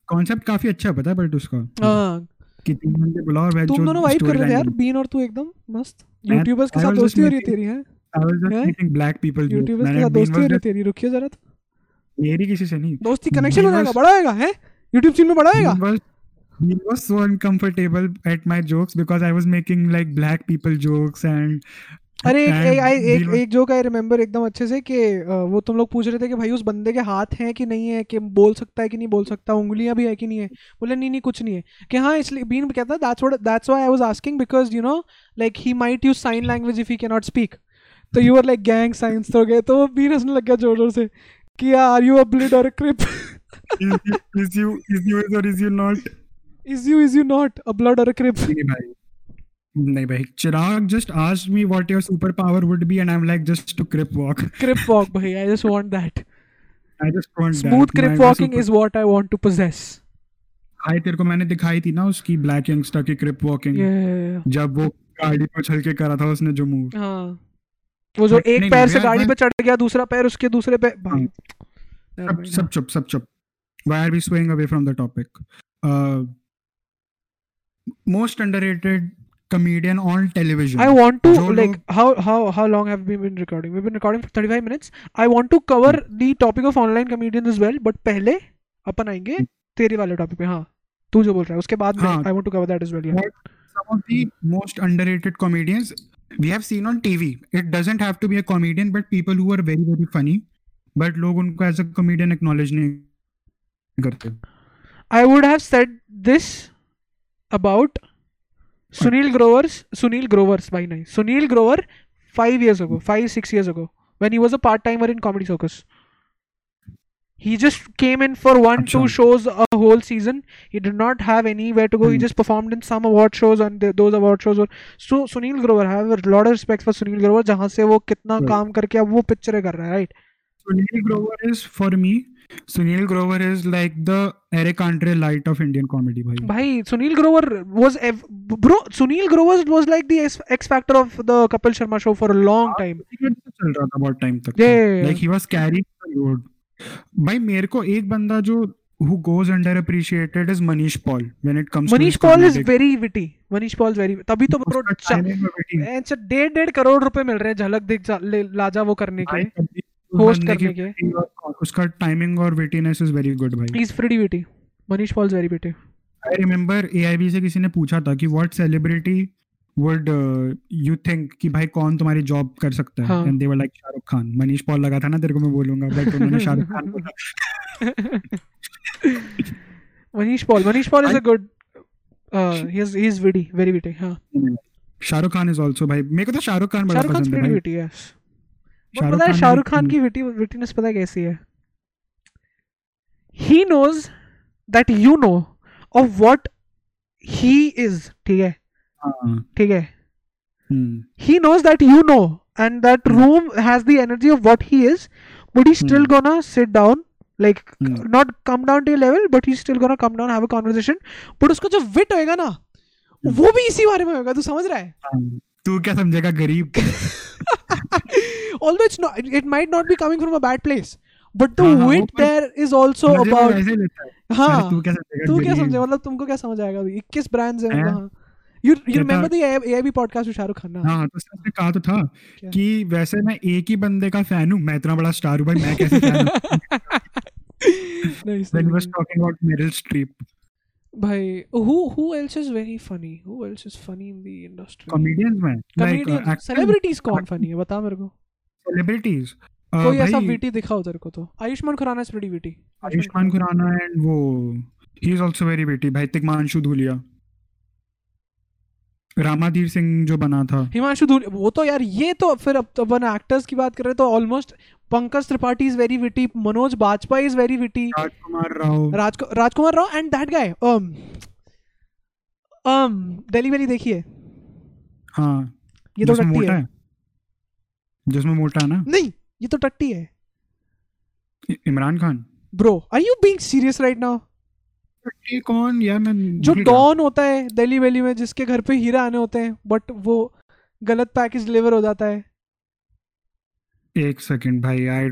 कॉन्सेप्ट काफ़ी अच्छा पता है बट उसका। हाँ। कि तीन बंदे बुलाओ और तुम दोनों वाइब कर रहे थे यार बीन और तू एकदम मस्त। यूट्यूबर्स के साथ दोस्ती हो रही तेरी है? I was just? Meeting black people YouTubers के साथ दोस्ती हो रही वाज तेरी रुकिए जरा। मेरी किसी से नहीं। दोस्ती कनेक्शन हो जाएगा बड़ा होएगा हैं? यूट्यूब सीन में बड़ा होएगा Bean was so uncomfortable at my jokes because I was making like black people jokes and अरे एक And एक एक एक जोक आई रिमेम्बर एकदम अच्छे से कि वो तुम लोग पूछ रहे थे कि भाई उस बंदे के हाथ हैं कि नहीं है कि बोल सकता है कि नहीं बोल सकता उंगलियाँ भी है कि नहीं है? बोले नहीं नहीं कुछ नहीं है। कि हाँ इसलिए बीन कहता है that's what that's why I was asking because you know like he might use sign language if he can not speak तो you are like gang signs तो गए। तो बीन हंसने लग गया ज़ोर ज़ोर से कि are you a blood or crip you is you or is you not? Is you is you not a blood or crip नहीं भाई नहीं भाई Chirag just asked me what your superpower would be and I'm like just to crip walk. Crip walk भाई I just want that I just want smooth that crip walking is what I want to possess भाई तेरे को मैंने दिखाई थी ना उसकी black youngster की क्रिप वॉकिंग जब वो गाड़ी पे उछल के करा था उसने जो मूव हाँ। वो जो एक पैर से गाड़ी मैं- पे चढ़ गया दूसरा पैर उसके दूसरे पे हाँ। सब सब चुप सब चुप। Why are we swaying away from the topic? Uh most underrated comedian on television I want to जो like लोग- how how how long have we been recording? We've been recording for 35 minutes. I want to cover the topic of online comedians as well, but पहले अपन आएंगे तेरे वाले topic पे हाँ तू जो बोल रहा है उसके बाद हाँ। I want to cover that as well. Yeah. What some of the most underrated comedians we have seen on TV. It doesn't have to be a comedian, but people who are very very funny. But लोग उनको as a comedian acknowledge नहीं करते. I would have said this about Sunil Grover's Sunil Grover's by night. Sunil Grover five years ago, five six years ago, when he was a part timer in Comedy Circus. He just came in for one Achha. two shows a whole season. He did not have anywhere to go. He Hmm. just performed in some award shows and th- those award shows were so Sunil Grover. I have a lot of respect for Sunil Grover. जहाँ से वो कितना Right. काम करके अब वो पिक्चरें कर रहा है right? Sunil Grover is for me. Sunil Grover is like the array country light of Indian comedy भाई भाई Sunil Grover was bro Sunil Grover was like the X factor of the Kapil Sharma show for a long time चल रहा था बहुत time तक like he was carry load भाई मेरे को एक बंदा जो who goes under appreciated is Manish Paul when it comes Manish Paul is very witty Manish Paul very तभी तो ब्रो डेढ़ डेढ़ करोड़ रुपए मिल रहे हैं झलक देख लाजा वो करने के बंदे करने के। उसका टाइमिंग और विटीनेस इज़ वेरी गुड भाई। Is pretty witty Manish Paul very witty I remember AIB से किसी ने पूछा था कि what celebrity would you think कि भाई कौन तुम्हारी जॉब कर सकता है। And they were like Shahrukh Khan Manish Paul लगा था ना तेरे को मैं बोलूँगा बट उन्होंने शाहरुख खान बोला। Manish Paul Manish Paul is a good he is he is witty very witty हाँ। शाहरुख खान इज़ आल्सो भाई मेरे को तो शाहरुख खान बड़ा पसंद है प्रीटी भाई। विटी यस शाहरुख पता है शाहरुख खान की विटीनेस पता कैसी है? He knows that you know of what he is ठीक है? हाँ। ठीक है? He knows that you know and that room has the energy of what he is but he still gonna sit down like not come down to level but he still gonna come down have a conversation but उसका जो विट होगा ना हम्म। वो भी इसी बारे में होगा तू समझ रहा है। हाँ। तू क्या समझेगा गरीब? although it's not it, might not be coming from a bad place but the हाँ, हाँ, वो wit पर- there is also about है हाँ तू क्या तू? समझे मतलब तुमको क्या समझ आएगा अभी 21 ब्रांड्स हैं हैं? मतलब हाँ you कहता- remember the AIB podcast with Shahrukh Khan ना हाँ तो उसने कहा तो था क्या? कि वैसे मैं एक ही बंदे का फ़ैन हूँ मैं इतना बड़ा स्टार हूँ भाई मैं कैसे फ़ैन हूँ he was nice. talking about Meryl Streep भाई who who else is very funny? Who else is funny in the industry? Comedians में like uh, celebrities कौन funny है? बता मेरे को। Celebrities. Uh, कोई ऐसा विटी दिखाओ तेरे को तो। Ayushmann Khurrana is pretty witty Ayushmann Khurrana and वो he is also very witty भाई तिग्मांशु धूलिया। रामाधीर सिंह जो बना था। हिमांशु धूल वो तो यार ये तो फिर अब तो अपन एक्टर्स की बात कर रहे तो almost Pankaj Tripathi is very witty Manoj Bajpayee is very witty Rajkummar Rao. Rajkummar Rao and that guy um um Delhi Belly देखिए। हाँ ये तो टट्टी है। है। जिसमें मोटा है ना? नहीं ये तो टट्टी है। Imran Khan. Bro are you being serious right now कौन? यार मैं जो डॉन होता है दिल्ली वैली में जिसके घर पे हीरा आने होते हैं बट वो गलत पैकेज डिलीवर हो जाता है। एक सेकंड भाई आई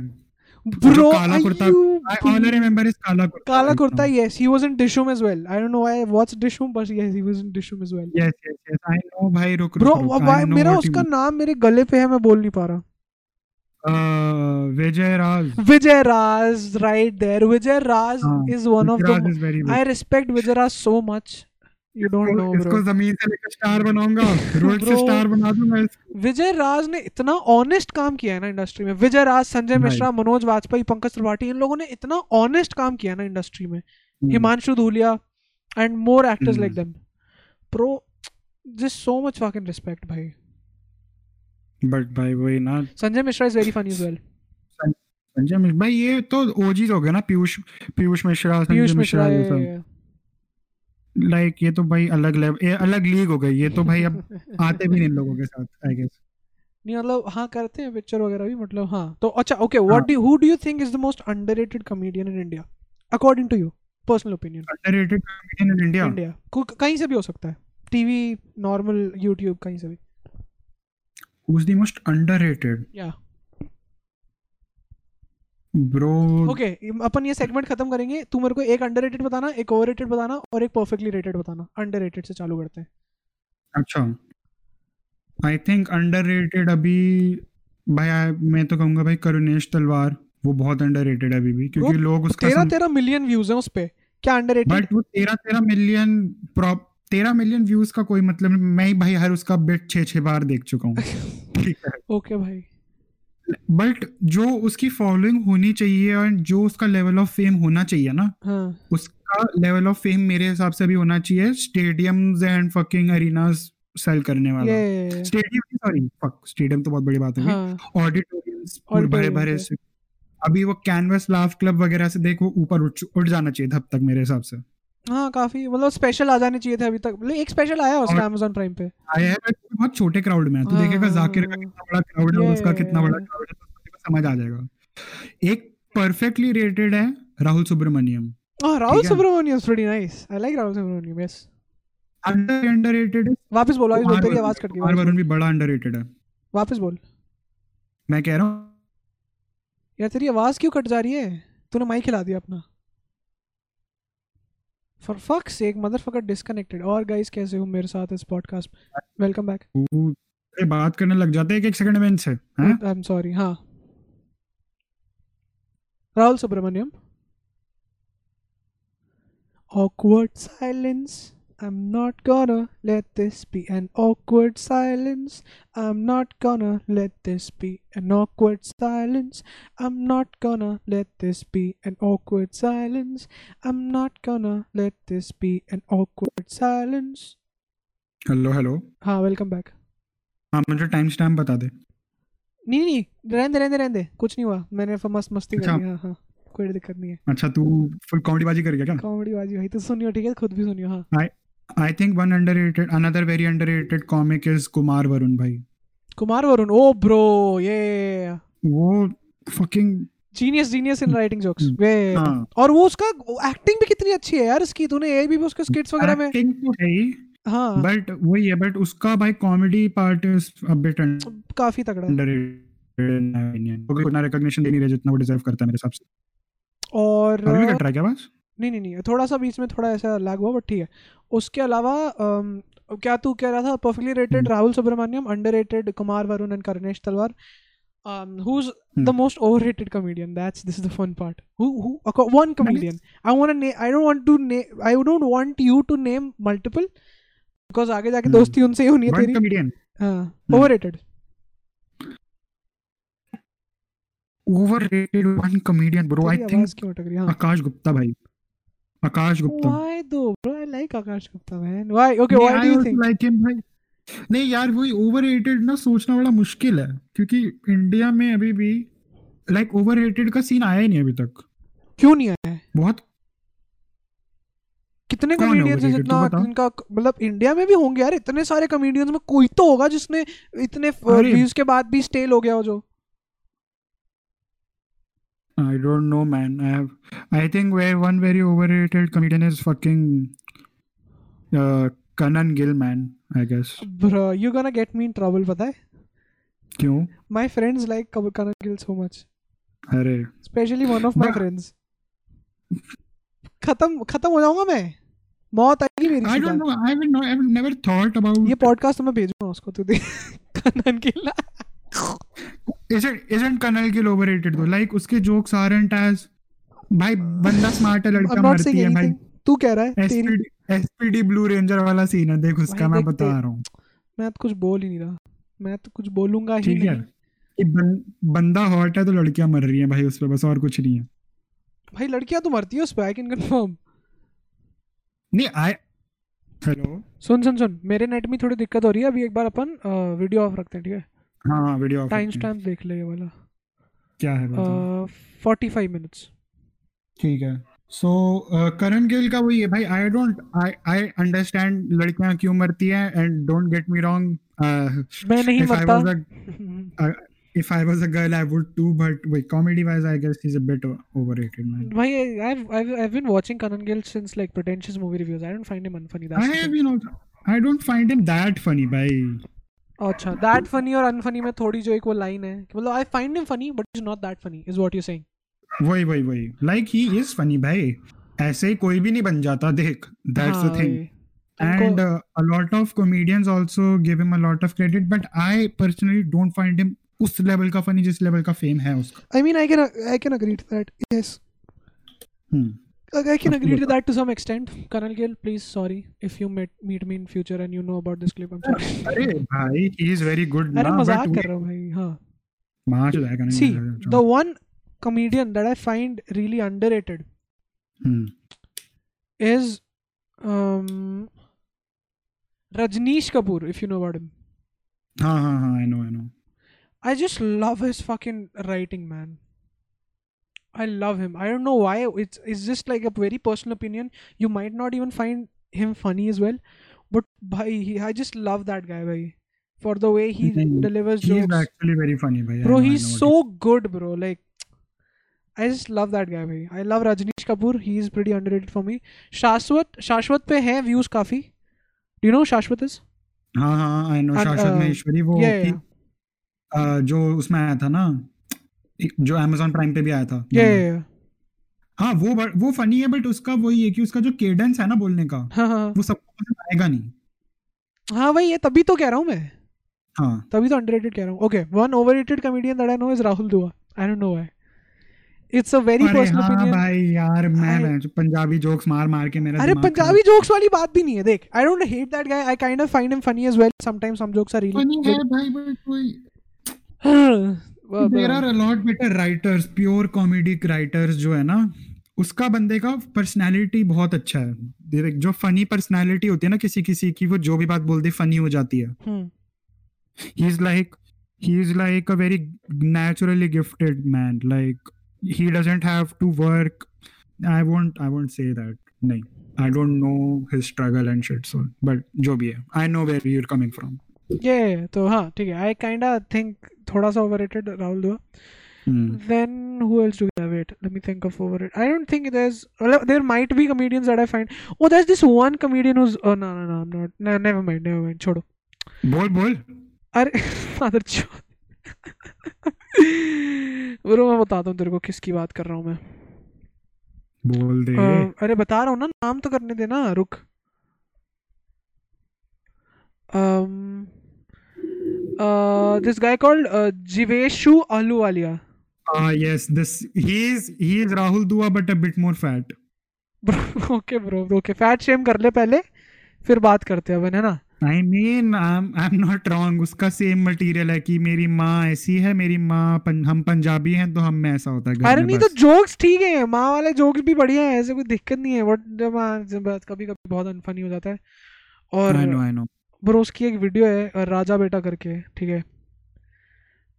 ब्रो काला कुर्ता आई ऑनली रिमेंबर इज़ काला कुर्ता। काला kurta yes he was in Dishoom as well I don't know why what's Dishoom but yes he was in Dishoom as well yes yes I know भाई रुक bro भाई मेरा उसका नाम मेरे गले पे है मैं बोल नहीं पा रहा। Vijayraaz right there Vijay Raaz is one of the I respect Vijayraaz so much You don't know, इसको ज़मीन से लेकर स्टार बनाऊँगा रोड से स्टार बना दूँगा विजय राज ने इतना ऑनेस्ट काम किया है ना इंडस्ट्री में। विजय राज संजय मिश्रा मनोज वाजपेयी पंकज त्रिपाठी इन लोगों ने इतना ऑनेस्ट काम किया ना इंडस्ट्री में। हम्म, Himanshu Dhulia and more actors like. Them pro just so much fucking respect भाई। बट भाई वही ना। Sanjay Mishra is very funny as well Sanjay Mishra भाई ये तो ओजीज हो गया ना पीयूष पीयूष मिश्रा संजय मिश्रा ये सब। ये- लाइक ये तो भाई अलग लेवल अलग लीग हो गई ये तो भाई अब आते भी नहीं इन लोगों के साथ आई गेस नहीं मतलब हाँ करते हैं पिक्चर वगैरह भी मतलब हाँ. तो अच्छा ओके व्हाट हाँ। Do who do you think is the most underrated comedian in India according to you personal opinion underrated comedian in India India कहीं से भी हो सकता है. टीवी नॉर्मल यूट्यूब कहीं से भी. Who's the most underrated? या bro ओके अपन ये सेगमेंट खत्म करेंगे। तू मेरे को एक अंडररेटेड बताना एक ओवररेटेड बताना और एक परफेक्टली रेटेड बताना। अंडररेटेड से चालू करते हैं। अच्छा। आई थिंक अंडररेटेड अभी भाई I- मैं तो कहूँगा भाई करुणेश तलवार वो बहुत अंडररेटेड है अभी भी क्योंकि लोग उसका तेरह तेरह मिलियन व्यूज़ हैं उस पे। क्या अंडररेटेड बट वो तेरह तेरह मिलियन प्रॉप तेरह मिलियन व्यूज़ का कोई मतलब मैं ही भाई हर उसका बिट छह छह बार देख चुका हूँ। ठीक है। ओके भाई। बट जो उसकी फॉलोइंग होनी चाहिए और जो उसका लेवल ऑफ़ फेम होना चाहिए ना हाँ। उसका लेवल ऑफ़ फेम मेरे हिसाब से भी होना चाहिए stadiums and fucking arenas sell करने वाला। स्टेडियम सॉरी फक स्टेडियम तो बहुत बड़ी बात है हाँ। ऑडिटोरियम्स भरे भरे से। अभी वो कैनवस लाफ क्लब वगैरह से देख वो ऊपर उठ जाना चाहिए तक मेरे हिसाब से। हाँ काफ़ी मतलब स्पेशल आ जाने चाहिए थे अभी तक। मतलब एक स्पेशल आया उसका और- Amazon प्राइम पे। आया है but बहुत छोटे क्राउड में है। तू देखेगा हाँ, जाकिर का। कितना बड़ा क्राउड है उसका कितना बड़ा क्राउड है तो समझ आ जाएगा। एक परफेक्टली रेटेड है राहुल सुब्रमण्यम हाँ Rahul Subramaniam is pretty nice I like Rahul Subramaniam yes under underrated वापस बोलो वापस बोल तेरी आवाज़ कट गई कुमार वरुण भी बड़ा अंडररेटेड है। वापस बोल। मैं कह रहा हूँ यार तेरी आवाज़ क्यों कट जा रही है? तूने माइक हिला दिया अपना। For fuck sake motherfucker disconnected और गाइस कैसे हो मेरे साथ इस पॉडकास्ट वेलकम बैक अरे बात करने लग जाते हैं एक एक सेकंड में इनसे हैं? आई एम सॉरी हाँ। Rahul Subramaniam. Awkward silence i'm not gonna let this be an awkward silence i'm not gonna let this be an awkward silence i'm not gonna let this be an awkward silence i'm not gonna let this be an awkward silence hello hello हाँ welcome back हाँ मुझे time stamp बता दे नहीं नहीं रहने दे रहने दे रहने दे कुछ नहीं हुआ मैंने मस्त मस्ती अच्छा। करी हाँ हाँ कोई दिक्कत नहीं है अच्छा तू फुल कॉमेडी बाजी कर गया क्या कॉमेडी बाजी भाई तो सुनियो ठीक है खुद भी सुनियो हाँ I think one underrated another very underrated comic is Kumar Varun भाई कुमार वरुण ओ ब्रो ये वो fucking genius genius in writing jokes वे और वो उसका एक्टिंग भी कितनी अच्छी है यार इसकी। तूने ये भी उसके स्किट्स वगैरह में एक्टिंग तो है ही हाँ। बट वही है बट उसका भाई comedy part is a bit काफ़ी तगड़ा अंडररेटेड उतना रिकॉग्निशन नहीं रहा जितना वो डिजर्व करता है मेरे हिसाब से। और अभी भी कट रहा है क्या बस नहीं नहीं नहीं थोड़ा सा बीच में थोड़ा ऐसा लैग हुआ बट ठीक है। उसके अलावा अम, क्या तू कह रहा था perfectly rated hmm. Rahul Subramaniam underrated Kumar Varun and Karunesh Talwar. um who's the most overrated comedian? That's this is the fun part. Who who okay, one comedian. I want to name i don't want to name i don't want you to name multiple because आगे जाके Hmm. दोस्ती उनसे ही होनी है one तेरी। Comedian हाँ overrated. Overrated one comedian bro I think है? हाँ। आकाश गुप्ता भाई। Akash Gupta why though? Bro i like Akash Gupta man. Why? Okay why do you think? Like him भाई। नहीं यार वही ओवररेटेड ना सोचना बड़ा मुश्किल है क्योंकि इंडिया में अभी भी लाइक ओवररेटेड का सीन आया ही नहीं अभी तक। क्यों नहीं आया? है बहुत कितने कॉमेडियंस हैं जितना। जिनका मतलब इंडिया में भी होंगे यार इतने सारे कॉमेडियंस में कोई तो होगा जिसने इतने व्यूज़ के बाद भी स्टेल हो गया हो जो। I don't know, man. I have. I think where one very overrated comedian is fucking uh, Kanan Gill, man. I guess. Bro you gonna get me in trouble पता है क्यों? My friends like Kanan Gill so much अरे specially one of my But- friends खत्म खत्म हो जाऊंगा मैं मौत आएगी मेरी I सीधा। don't know. I haven't. know- I have never thought about. ये पॉडकास्ट मैं भेजूंगा उसको तू देख Kanan Gill Isn't isn't Kanan Gill overrated though? Like उसके jokes aren't as भाई बंदा स्मार्ट है लड़का मरती है भाई। तू कह रहा है SPD एसपीडी ब्लू रेंजर वाला सीन है देख उसका मैं बता रहा हूँ। मैं तो कुछ बोल ही नहीं रहा। मैं तो कुछ बोलूँगा ही नहीं। कि बन, बंदा हॉट है तो लड़कियाँ मर रही हैं भाई उस पे बस और कुछ नहीं है। भाई लड़कियाँ तो मरती है उस पे आई कैन कंफर्म नहीं आई हेलो सुन सुन सुन मेरे नेट में थोड़ी दिक्कत हो रही है अभी एक बार अपन वीडियो ऑफ़ रखते हैं ठीक है? हाँ वीडियो ऑफ़ टाइम हैं। स्टैम्प देख ले ये वाला क्या है फोर्टी फाइव मिनट्स ठीक है सो करण गिल का वही है भाई आई डोंट आई आई अंडरस्टैंड लड़कियाँ क्यों मरती हैं and don't get me wrong मैं नहीं मरता if I was a girl I would too but wait comedy wise I guess he's a bit o- overrated man भाई I've I've I've been watching Kanan Gill since like pretentious movie reviews. I don't find him unfunny. That's I the have thing. you know I don't find him that funny भाई अच्छा that funny और unfunny में थोड़ी जो एक वो line है मतलब I find him funny but is not that funny is what you saying वही वही वही। लाइक ही इज़ फनी भाई। ऐसे ही कोई भी नहीं बन जाता देख। That's the thing and a lot of comedians also give him a lot of credit but I personally don't find him उस लेवल का फनी जिस लेवल का फेम है उसका। I mean I can I can agree to that yes hmm I can agree to that to some extent. Colonel Gill, please, sorry if you meet meet me in future and you know about this clip. I'm sorry. Arey, bhai, he is very good. See, the one comedian that I find really underrated hmm. is um, Rajneesh Kapoor, if you know about him. Ha, ha, ha, I know, I know. I just love his fucking writing, man. I love him. I don't know why. It's it's just like a very personal opinion. You might not even find him funny as well, but bhai, he, I just love that guy, bhai, for the way he Mhm. delivers He's jokes. He's actually very funny, bhai. Bro, know, he's so what good, bro. Like, I just love that guy, bhai. I love Rajneesh Kapoor. He's pretty underrated for me. Shashwat, Shashwat पे हैं views काफ़ी. Do you know Shashwat is? he- हाँ हाँ I know शाश्वत uh, Maheshwari वो yeah, yeah. अ, जो उसमें आया था ना जो Amazon प्राइम पे भी आया था। Yeah. हाँ वो वो फनी है बट उसका वही है कि उसका जो केडेंस है ना बोलने का हाँ हाँ। वो सबको आएगा नहीं। हाँ भाई ये तभी तो कह रहा हूँ मैं। हाँ। तभी तो अंडररेटेड कह रहा हूँ। Okay one overrated comedian that I know is Rahul Dua I don't know why it's a very personal हाँ ओपिनियन भाई यार मैं पंजाबी जोक्स मार मार के मेरा अरे पंजाबी जोक्स वाली बात भी नहीं है देख। I don't hate that guy I kind of find him funny as well sometimes some jokes are funny है रियली भाई बट कोई there are a lot better writers pure comedic writers जो है ना उसका बंदे का पर्सनैलिटी बहुत अच्छा है। जो फनी पर्सनैलिटी होती है ना किसी किसी की वो जो भी बात बोल फनी हो जाती है। He is like he is like a very naturally gifted man like he doesn't have to work I won't I won't say that नहीं। I don't know his struggle and shit so but जो भी है I know where you're coming from ये तो हाँ ठीक है I kind think थोड़ा सा ओवररेटेड राहुल दुआ hmm. then who else do we have it let me think of over it i don't think there's well, there might be comedians that i find oh there's this one comedian who's oh no no no i'm not no, never mind never mind छोड़ो बोल बोल अरे other bro मैं बताता हूँ तेरे को किसकी बात कर रहा हूँ मैं बोल दे अ, अरे बता रहा हूँ ना नाम तो करने देना रुक um uh this guy called uh, Jiveshu Ahluwalia ah uh, yes this he is he is rahul dua but a bit more fat. Bro okay bro okay fat shame कर ले पहले फिर बात करते हैं अपन है ना I mean I am not wrong उसका सेम मटेरियल है कि मेरी माँ ऐसी है मेरी माँ पं, हम पंजाबी हैं तो हम में ऐसा होता है अरे नहीं तो जोक्स ठीक है माँ वाले जोक्स भी बढ़िया है ऐसे कोई दिक्कत नहीं है बट जब कभी कभी बहुत अनफनी हो जाता है और I know, I know. Bro उसकी एक वीडियो है राजा बेटा करके ठीक है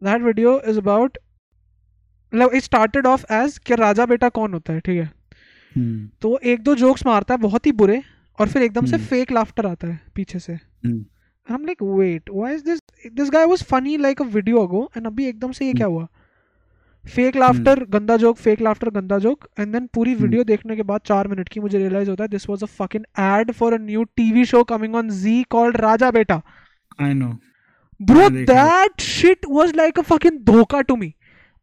दैट वीडियो इज़ अबाउट मतलब इट स्टार्टेड ऑफ़ एज कि राजा बेटा कौन होता है ठीक है हम्म, तो एक दो जोक्स मारता है बहुत ही बुरे और फिर एकदम hmm. से हम्म। फेक लाफ्टर आता है पीछे से हम्म। हम like wait why is this this guy was funny like a video ago and अभी एकदम से ये hmm. क्या हुआ फेक लाफ्टर गंदा जोक फेक लाफ्टर गंदा जोक एंड देन पूरी। वीडियो देखने के बाद चार मिनट की मुझे रियलाइज़ होता है this was a fucking ad for a new TV show coming on Zee called Raja Beta I know. Bro. That shit was like a fucking धोखा टू मी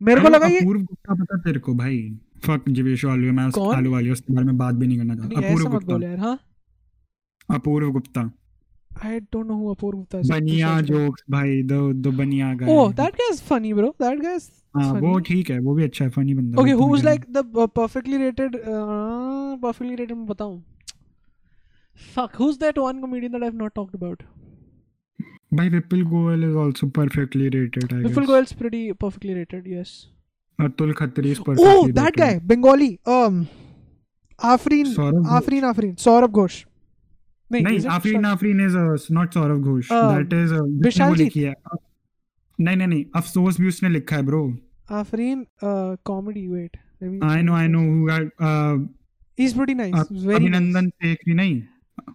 मेरे को लगा ये अपूर्व गुप्ता पता तेरे को भाई? फक जीवेश आलू मैं उस आलू वाली उसके बारे में बात भी नहीं करना चाहता। अपूर्व गुप्ता। यार हाँ? Apoorv Gupta. I don't know who Apoorv Gupta is. Baniya jokes भाई दो दो बनिया गाय Oh, that guy is funny, bro. That guy is हाँ. वो ठीक है वो भी अच्छा है फनी बंदा Okay, वो who's comedian like the uh, perfectly rated? Uh, perfectly rated मैं बताऊँ. Fuck, who's that one comedian that I've not talked about? By Vipul Goel is also perfectly rated. I Vipul guess. Goel's pretty perfectly rated, yes. Atul Khatri is perfectly Oh, that rated. guy, Bengali. Um, Afreen, Saurabh Ghosh. Afreen, Afreen, Saurabh Ghosh. नहीं, Afreen? Afreen is not Saurabh Ghosh Uh, that is Vishal वो। लिखी है नहीं नहीं नहीं अफसोस भी उसने लिखा है bro uh. Wait, let me. I know I know who He's pretty nice. Very अभिनंदन. सेखरी नहीं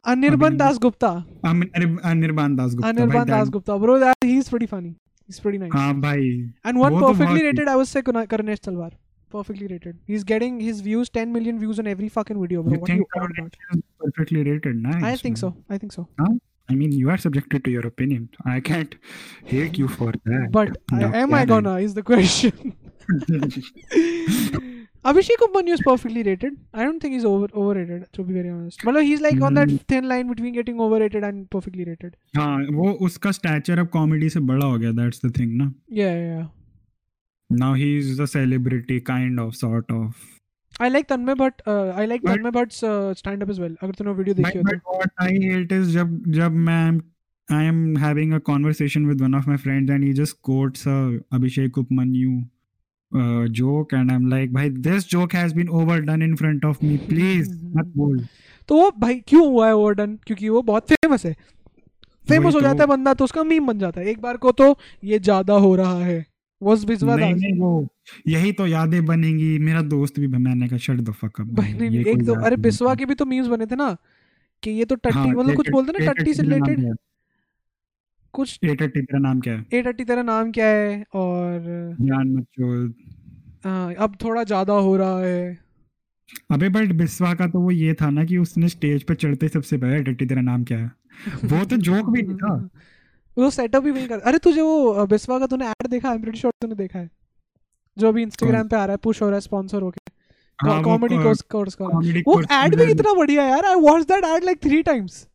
Anirban Abhinandan. Das Gupta. अमिन- अनिर- अनिर्बान दास गुप्ता भाई Anirban Das that- Gupta, bro. That he's pretty funny. He's pretty nice. हाँ भाई And one वो तो perfectly बहुत- rated, I would say Kuna- Karnesh Talwar. Perfectly rated. He's getting his views, 10 million views on every fucking video, bro. you What are you think on about? Karnesh is perfectly rated nice I think man. so. I think so. I mean you are subjected to your opinion I can't hate you for that But I, No, am I yeah, gonna? Is the question. Abhishek Upmanyu is perfectly rated. I don't think he's over overrated. To be very honest, मतलब he's like on that Hmm. thin line between getting overrated and perfectly rated. हाँ वो उसका stature अब comedy से बड़ा हो गया that's the thing ना Yeah, yeah. yeah. Now he's a celebrity kind of sort of I like Tanmay Bhatt. Uh, I like But- Tanmay Bhatt's uh, stand up as well. अगर तूने video देखी but, हो but what I hate is जब जब मैं I am having a conversation with one of my friends and he just quotes a Abhishek Upmanyu uh, joke and I'm like भाई this joke has been overdone in front of me please मत बोल तो वो भाई क्यों हुआ है overdone क्योंकि वो बहुत फ़ेमस है फ़ेमस हो तो। जाता है बंदा तो उसका मीम बन जाता है एक बार को तो ये ज़्यादा हो रहा है वॉज़ बिजवा नहीं नहीं वो यही तो यादें बनेंगी। मेरा दोस्त भी मैंने कहा शट द फक अप भाई नहीं एक तो अरे बिस्वा के भी तो मीम्स बने थे ना कि ये तो हाँ, टट्टी मतलब कुछ बोलते ना टट्टी से रिलेटेड कुछ ए टट्टी तेरा नाम क्या है? ए टट्टी तेरा नाम क्या है? और ज्ञान मत हाँ, अब थोड़ा ज़्यादा हो रहा है। अबे बट बिस्वा का तो वो ये था ना कि उसने स्टेज पे चढ़ते सबसे पहले टट्टी तेरा नाम क्या है? वो तो जोक भी नहीं था। वो सेटअप भी वही कर अरे तुझे वो बिस्वा का तूने ऐड देखा है? प्रीटी श्योर तूने देखा है। जो अभी इंस्टाग्राम पे आ रहा है पुश हो रहा है स्पॉन्सर होके। हाँ, कॉमेडी कोर्स कोर्स का वो ऐड भी में- कितना बढ़िया यार। I watch that ad like three times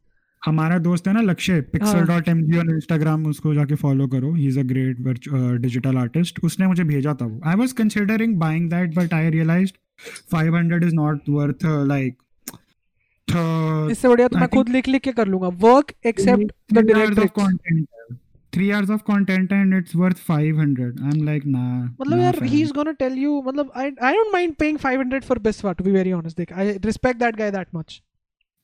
हमारा दोस्त है ना Lakshya pixel dot M G on Instagram उसको जाके फॉलो करो। He is a great digital artist उसने मुझे भेजा था वो। I was considering buying that but I realised 500 is not worth like इससे बढ़िया तो I मैं खुद लिख लिख के कर लूँगा। Work except the three hours of content and it's worth 500 i'm like nah मतलब यार. He is gonna tell you मतलब I I don't mind paying 500 for Biswa to be very honest देख। I respect that guy that much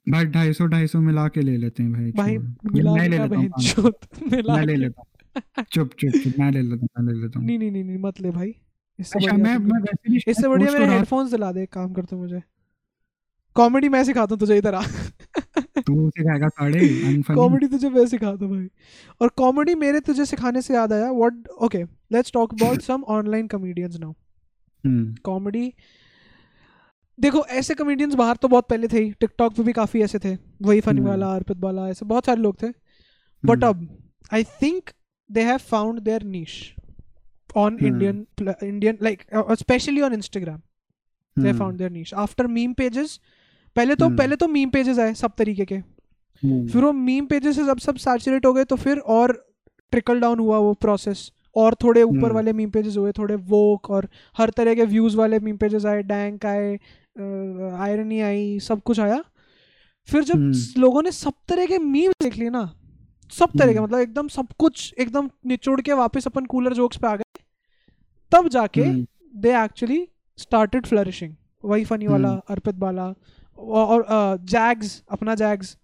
भाई ढाई सौ ढाई सौ मिला के ले लेते हैं भाई भाई मिला मैं ले लेता हूँ मिला ले लेता हूँ। चुप चुप मैं ले लेता हूँ मैं ले लेता हूँ। नहीं नहीं नहीं मत ले भाई। इससे अच्छा बढ़िया मैं तो- इससे बढ़िया मेरे हेडफोन्स दिला दे काम करते मुझे। कॉमेडी मैं सिखाता हूँ तुझे इधर आ। तू सिखाएगा साढ़े कॉमेडी तुझे मैं सिखाता हूँ भाई। और कॉमेडी मेरे तुझे सिखाने से याद आया what okay let's talk about some online comedians now comedy देखो ऐसे कॉमेडियंस बाहर तो बहुत पहले थे ही टिकटॉक पे भी काफ़ी ऐसे थे वही फनी हम्म। वाला अर्पित वाला ऐसे बहुत सारे लोग थे। बट हम्म, अब I think they have found their niche on Hmm. Indian Indian like specially on Instagram they found their niche after meme pages पहले तो Hmm. पहले तो मीम पेजेस आए सब तरीके के हम्म, फिर वो मीम पेजेस से जब सब सैचुरेट हो गए तो फिर और ट्रिकल डाउन हुआ वो प्रोसेस और थोड़े ऊपर हम्म। वाले मीम पेजेस हुए थोड़े वोक और हर तरह के व्यूज़ वाले मीम पेजेस आए डैंक आए आयरनी आई सब कुछ आया फिर जब हम्म। लोगों ने सब तरह के मीम देख लिए ना सब तरह के हम्म। मतलब एकदम सब कुछ एकदम निचोड़ के वापस अपन कूलर जोक्स पे आ गए तब जाके hmm, they actually started flourishing वही फनी वाला हम्म। अर्पित बाला और जैग्स अपना जैग्स।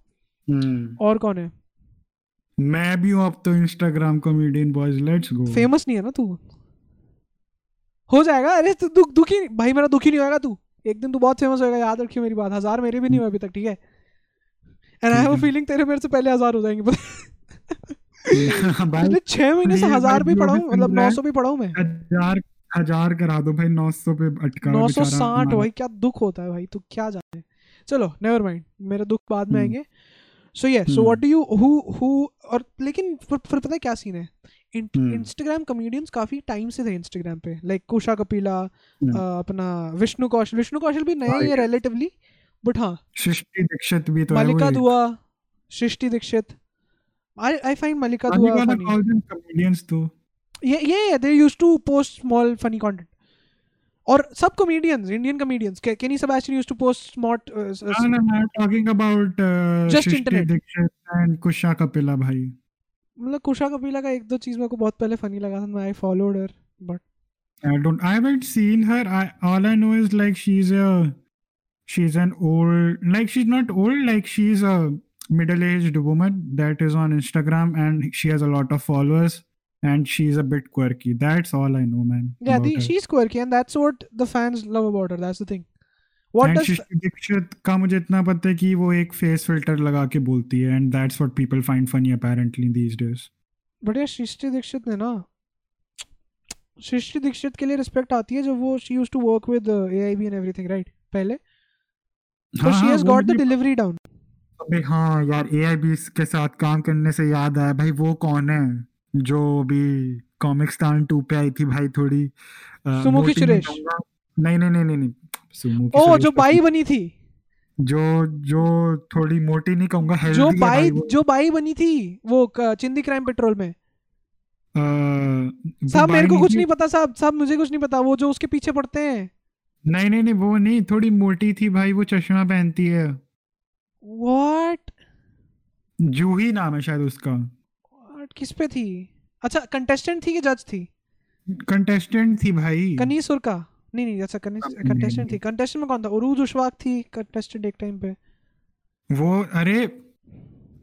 हम्म। और कौन है? मैं भी हूँ अब तो Instagram comedian boys let's go famous नहीं है ना तू? हो जाएगा। अरे तू दुख दुखी भाई मेरा दुखी नहीं होगा तू। एक दिन तू बहुत फ़ेमस होएगा याद रखियो मेरी बात। हज़ार मेरे भी नहीं हुए अभी तक ठीक है? And I have a feeling तेरे मेरे से पहले हज़ार हो जाएँगे। भाई पिछले छह महीने से हज़ार भी पढ़ा भी हूँ मतलब नौ सौ भी पढ़ा हूँ मैं? हज़ार हज़ार करा दो भाई नौ सौ पे अटका नौ सौ साठ भाई क्या दुख होता है भाई तू क्या जाने। चलो नेवर माइंड मेरे दुख बाद में हम्म। आएँगे सो ये so hmm. What do you who who और लेकिन फिर फिर पता है क्या सीन है हम्म। इंस्टाग्राम कॉमेडियंस काफ़ी टाइम से थे इंस्टाग्राम पे लाइक कुशा कपिला हम्म। अपना विष्णु कौशल विष्णु कौशल भी नया ही है रिलेटिवली बट हाँ सृष्टि दीक्षित भी तो मलिका। दुआ सृष्टि दीक्षित आई आई फाइंड मलिका दुआ comedians तो yeah, yeah. They used to post small funny content. और सब comedians Indian comedians Kenny Sebastian used to post smut I am talking about just internet and Kusha Kapila भाई मतलब कुशा कपिला का एक दो चीज़ मेरे को बहुत पहले फनी लगा था I followed her but I don't I haven't seen her all I know is like she is a she is an old like she is not old like she is a middle aged woman that is on instagram and she has a lot of followers. and she's a bit quirky. That's all I know, man. yeah about the, her. she's quirky and that's what the fans love about her that's the thing what and does Shrishti Dikshit का मुझे इतना पता है कि वो एक phase filter लगा के बोलती है and that's what people find funny apparently these days. But यार सृष्टि दीक्षित ने ना सृष्टि दीक्षित के लिए रिस्पेक्ट आती है जब वो she used to work with AIB and everything right पहले तो हाँ, शी हाँ, हैज वो गॉट द मुझे डिलीवरी डाउन अबे हाँ यार ए के साथ काम करने से याद आया भाई वो कौन है जो भी अभी कॉमिक्सतान टू पे आई थी भाई थोड़ी सुमुखी सुरेश। नहीं नहीं नहीं नहीं नहीं सुमुखी ओ जो तो बाई बनी थी। जो जो थोड़ी मोटी नहीं कहूँगा जो बाई जो बाई बनी थी वो चिंदी क्राइम पेट्रोल में। साहब मेरे को कुछ नहीं पता साहब साहब मुझे कुछ नहीं पता वो जो उसके पीछे पड़ते हैं। नहीं नहीं नहीं वो नहीं थोड़ी मोटी थी भाई वो चश्मा पहनती है। व्हाट जूही नाम है शायद उसका। किस पे थी? अच्छा कंटेस्टेंट थी कि जज थी? कंटेस्टेंट थी भाई। कनीसुर का? नहीं नहीं अच्छा कंटेस्टेंट थी। कंटेस्टेंट में कौन था? उरूज उशवाक थी कंटेस्टेंट एक टाइम पे। वो अरे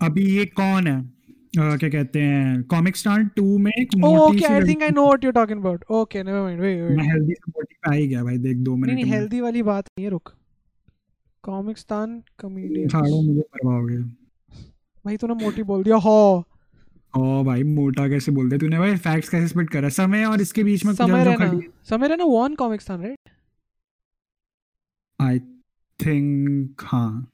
अभी ये कौन है? अ, क्या कहते हैं? कॉमिक स्टार टू में एक मोटी. सी I think I लड़की know what you're talking about. Okay, never mind. Wait, wait. मैं हेल्दी से मोटी पे आ ही गया भाई देख दो मिनट नहीं हेल्दी वाली बात नहीं है रुक। कॉमिक कॉमिक्सतान कॉमेडियंस झाड़ो मुझे करवाओगे। भाई तूने मोटी बोल दिया हो। ओ भाई मोटा कैसे बोल बोलते तूने भाई? फैक्ट्स कैसे स्प्लिट करा? समय और इसके बीच में Samay Raina. Samay Raina one Comicstaan right I think हाँ।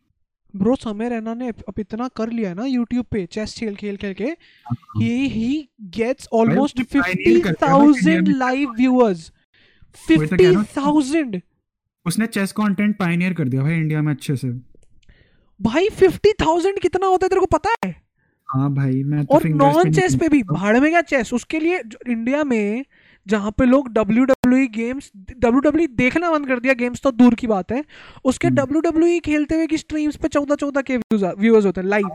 ब्रो समय रहना ने अब इतना कर लिया है ना यूट्यूब पे चेस खेल खेल खेल के हाँ। He gets almost fifty thousand live viewers fifty thousand उसने चेस कंटेंट पायनियर कर दिया भाई इंडिया में अच्छे से। भाई फिफ्टी थाउज़ेंड कितना होता है तेरे को पता है? हाँ भाई मैं तो और नॉन चेस पे भी भाड़ में क्या चेस उसके लिए इंडिया में जहाँ पे लोग W W games W W देखना बंद कर दिया गेम्स तो दूर की बात है। उसके हम्म। डब्ल्यू डब्ल्यू खेलते हुए की स्ट्रीम्स पे चौदह चौदह के व्यूअर्स होते हैं? लाइव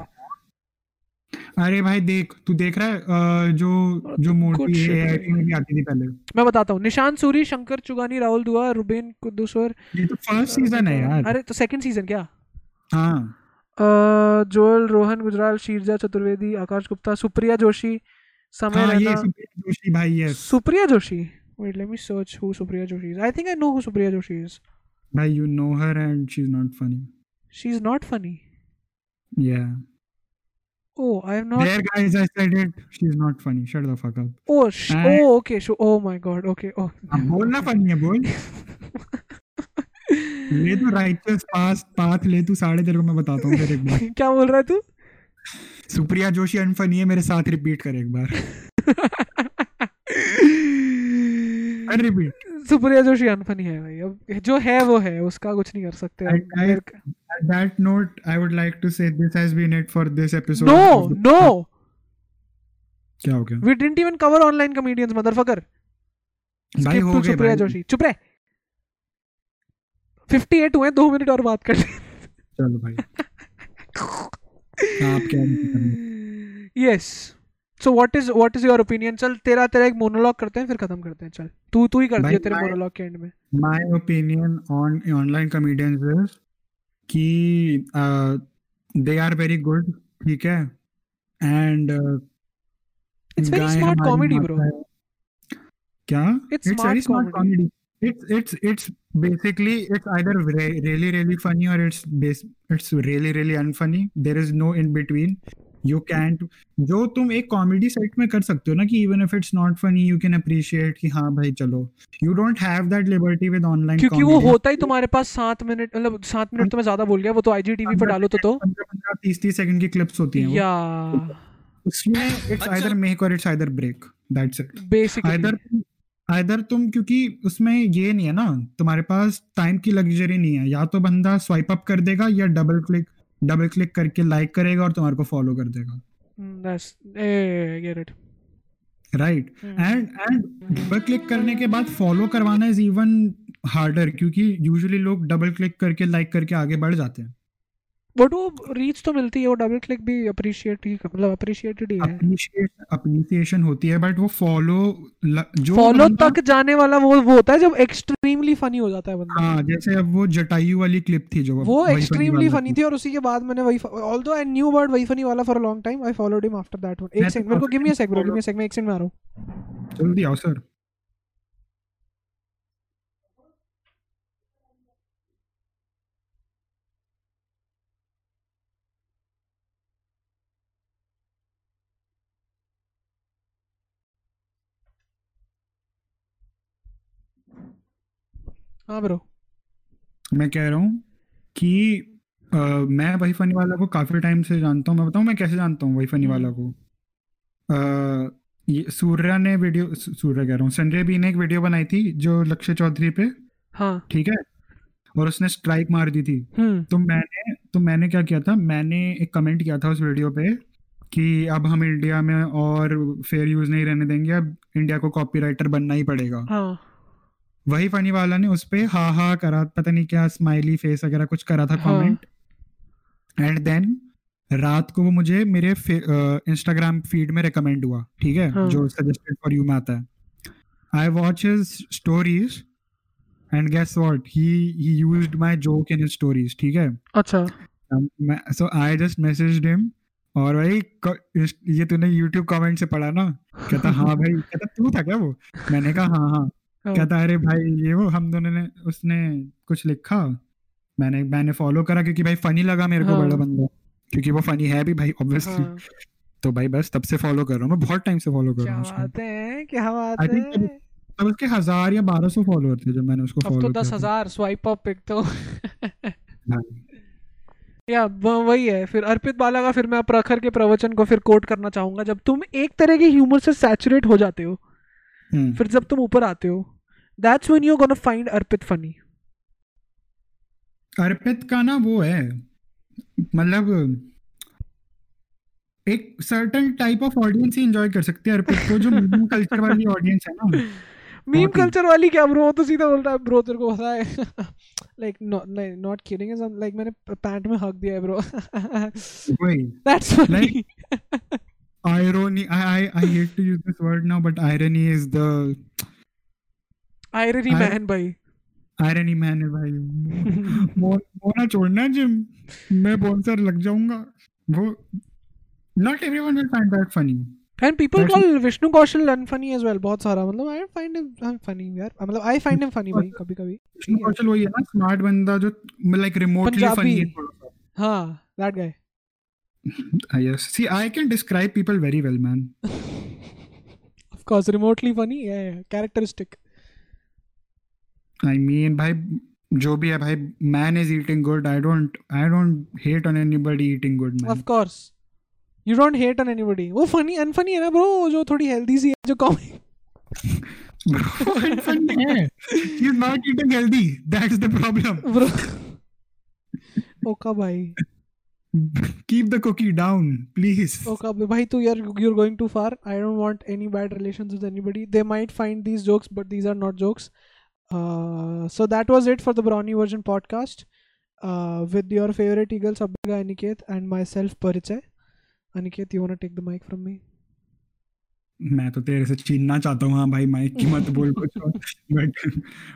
अरे भाई देख तू देख रहा है जो जो मोटी है आती थी पहले। मैं बताता हूँ निशान सूरी शंकर चुगानी राहुल दुआ रुबेन कुद्दूसवर ये तो फ़र्स्ट सीज़न है यार। अरे तो सेकंड सीज़न क्या? हाँ। जोल रोहन गुजराल शीरजा चतुर्वेदी आकाश गुप्ता सुप्रिया जोशी समय हाँ, रैना जोशी भाई है Supriya Joshi wait let me search who Supriya Joshi is I think I know who Supriya Joshi is भाई you know her and she is not funny she is not funny yeah Oh, I have not. There, guys, I said it. She's not funny. Shut the fuck up. Oh, sh- and... oh, okay. Sh- oh my God. Okay. Oh. Bol na funny, bol. ले तू पास path ले तू साढ़े तेरे को मैं बताता हूँ फिर एक बार। क्या बोल रहा है तू? सुप्रिया जोशी अनफनी है मेरे साथ रिपीट कर एक बार। रिपीट सुप्रिया जोशी अनफनी है भाई। अब जो है वो है उसका कुछ नहीं कर सकते। I- अब I- मेरे को- At that note, I would like to say this has been it for this episode. no of the- no! क्या हो गया? We didn't even cover online comedians motherfucker भाई हो गए सुप्रिया जोशी। चुप रह। फिफ्टी एट हुए दो मिनट और बात कर चलो भाई। Yes so what what is your opinion चल तेरा तेरा एक मोनोलॉग करते हैं फिर खत्म करते हैं चल। तू तू ही कर दिया तेरे मोनोलॉग के एंड में। My opinion on online comedians is they are very good ठीक है? And it's very smart comedy bro क्या? It's it's it's basically it's either re- really really funny or it's bas- it's really really unfunny. There is no in between. You can't जो तुम एक comedy set में कर सकते हो ना कि even if it's not funny you can appreciate कि हाँ भाई चलो। You don't have that liberty with online क्योंकि वो होता ही तुम्हारे पास सात मिनट मतलब सात मिनट तो मैं ज़्यादा बोल गया वो तो आईजीटीवी पे डालो तो तो। पंद्रह तीस तीस सेकंड की क्लिप्स होती हैं। या। उसमें इट्स आइदर मेक और it's either break that's it basically either either तुम क्योंकि उसमें ये नहीं है ना तुम्हारे पास टाइम की लग्जरी नहीं है। या तो बंदा स्वाइप अप कर देगा या डबल क्लिक डबल क्लिक करके लाइक करेगा और तुम्हारे को फॉलो कर देगा। Right. And and double click करने के बाद फॉलो करवाना इज़ इवन हार्डर क्योंकि यूजुअली लोग डबल क्लिक करके लाइक करके आगे बढ़ जाते हैं। बट वो रीच तो मिलती है वो डबल क्लिक भी अप्रिशिएट ही मतलब अप्रिशिएटेड ही है। अप्रिशिएट अप्रिसिएशन होती है बट वो फॉलो जो फॉलो तक जाने वाला वो वो होता है जब एक्सट्रीमली फनी हो जाता है बंदा। हाँ जैसे अब वो जटायु वाली क्लिप थी जो वो एक्सट्रीमली फनी थी। और उसी के बाद मैंने वही ऑल्दो आई न्यू अबाउट वही फनी वाला for a long time I followed him after that one एक तो सेकंड मेरे को give me a second give me a second मैं एक सेकंड में आ रहा हूँ। जल्दी आओ सर हाँ ब्रो मैं कह रहा हूँ कि अ, मैं वही फनी वाला को काफ़ी टाइम से जानता हूँ। मैं बताऊँ मैं कैसे जानता हूँ वही फनी वाला को? अ, ये सूर्या ने वीडियो सूर्या कह रहा हूँ संजय बी ने एक वीडियो बनाई थी जो लक्ष्य चौधरी पे हाँ। ठीक है? और उसने स्ट्राइक मार दी थी। हम्म। तो मैंने तो मैंने क्या किया था मैंने एक कमेंट किया था उस वीडियो पे कि अब हम इंडिया में और फेयर यूज़ नहीं रहने देंगे अब इंडिया को कॉपीराइटर बनना ही पड़ेगा। हाँ। वही फनी वाला ने उस पे हा हा करा पता नहीं क्या स्माइली फेस वगैरह कुछ करा था। कमेंट एंड देन रात को वो मुझे मेरे इंस्टाग्राम फ़ीड में रिकमेंड हुआ ठीक है? हाँ। जो सजेस्टेड फॉर यू में आता है। I watch his stories and guess what he he used my joke in his stories ठीक है? अच्छा। So I just messaged him और भाई ये तूने यूट्यूब कमेंट से पढ़ा ना? कहता हाँ भाई। कहता तू था क्या वो? मैंने कहा हाँ हाँ। कहता अरे भाई ये वो हम दोनों ने उसने कुछ लिखा। मैंने मैंने फॉलो करा क्योंकि भाई फनी लगा मेरे को हाँ। बड़ा बंदा। क्योंकि वो फनी है भी भाई ऑब्वियसली हाँ, तो भाई बस तब से फॉलो कर रहा हूँ मैं बहुत टाइम से फॉलो कर रहा हूँ है बात है। तब उसके हज़ार या बारह सौ फॉलोअर थे जब मैंने उसको अब तो दस हज़ार स्वाइप अप एक तो। हाँ। या वही है फिर अर्पित बाला का फिर मैं प्रखर के प्रवचन को फिर कोट करना चाहूँगा जब तुम एक तरह के ह्यूमर से सैचुरेट हो जाते हो। हम्म, फिर जब तुम ऊपर आते हो that's when you gonna find Arpit funny Arpit का ना वो है मतलब एक सर्टन टाइप ऑफ़ ऑडियंस ही एंजॉय कर सकते हैं अर्पित को जो मीम कल्चर वाली ऑडियंस है ना। मीम कल्चर वाली क्या ब्रो तो सीधा बोल रहा है ब्रो तेरे को पता है। Like not kidding is like मैंने पैंट में हक दिया है bro that's funny irony I, I i hate to use this word now but irony is the irony I- man भाई irony man है भाई मोना छोड़ना जिम मैं बोनसर लग जाऊँगा वो not everyone will find that funny And people That's- call Vishnu Kaushal unfunny as well. बहुत सारा मतलब I find him I'm funny यार मतलब I find him funny भाई कभी कभी विष्णु कौशल वही है ना स्मार्ट बंदा जो रिमोटली पंजाबी। फनी है हाँ that guy Ah, yes see i can describe people very well man of course remotely funny yeah, yeah characteristic I mean, भाई जो भी है भाई man is eating good. I don't I don't hate on anybody eating good, man. of course you don't hate on anybody वो funny unfunny है ना bro जो थोड़ी healthy सी है जो कॉमेडी Bro, funny है. He's not eating healthy. That's the problem. bro ओका भाई Keep the cookie down, please. ओका भाई तू यार you're going too far I don't want any bad relations with anybody they might find these jokes but these are not jokes uh, so that was it for the brownie version podcast uh, with your favorite eagle Sabbaga Aniket and myself Parichay Aniket you want to take the mic from me मैं तो तेरे से छीनना चाहता हूँ हाँ भाई mic की मत बोल कुछ but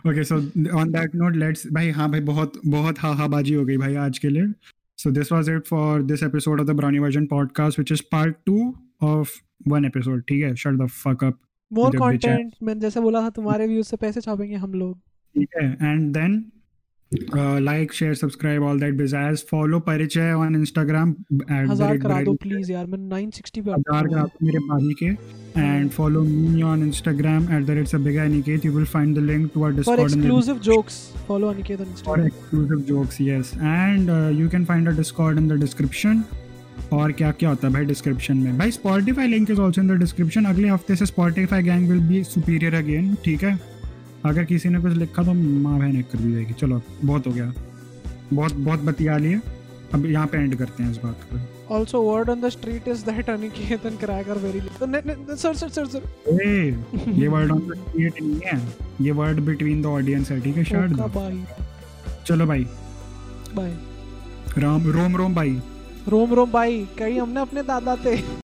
okay so on that note let's भाई हाँ भाई बहुत बहुत हा हा बाजी हो गई भाई आज के लिए so this was it for this episode of the brownie version podcast which is part two of one episode ठीक है shut the fuck up more जब भी चाहे- content मैंने जैसे बोला था तुम्हारे व्यूज से पैसे छापेंगे हम लोग ठीक है and like share subscribe all that बिजायर्स follow Parichay on Instagram हज़ार करा दो प्लीज़ यार मैं 960 पे हज़ार का मेरे भाई के and follow me on Instagram at the rate सबिगा Aniket you will find the link to our for Discord in exclusive jokes follow Aniket on for Instagram exclusive jokes yes. And uh, you can find a discord in the description. और क्या क्या होता है भाई description में? भाई Spotify link is also in the description अगले हफ़्ते से Spotify gang will be superior again ठीक है? अगर किसी ने कुछ लिखा तो माँ बहन एक कर दी जाएगी चलो बहुत हो गया। बहुत बहुत बतिया लिए अब यहाँ पे एंड करते हैं इस बात को। Also, word on the street is that Aniket and are very. Uh, ne- ne- sir, sir, sir, sir. ए, ये वर्ड ऑन द स्ट्रीट नहीं है। ये वर्ड बिटवीन द ऑडियंस है ठीक है? शायद Okay, bye. चलो भाई Bye. राम रोम रोम भाई रोम रोम भाई कहीं हमने अपने दादा थे।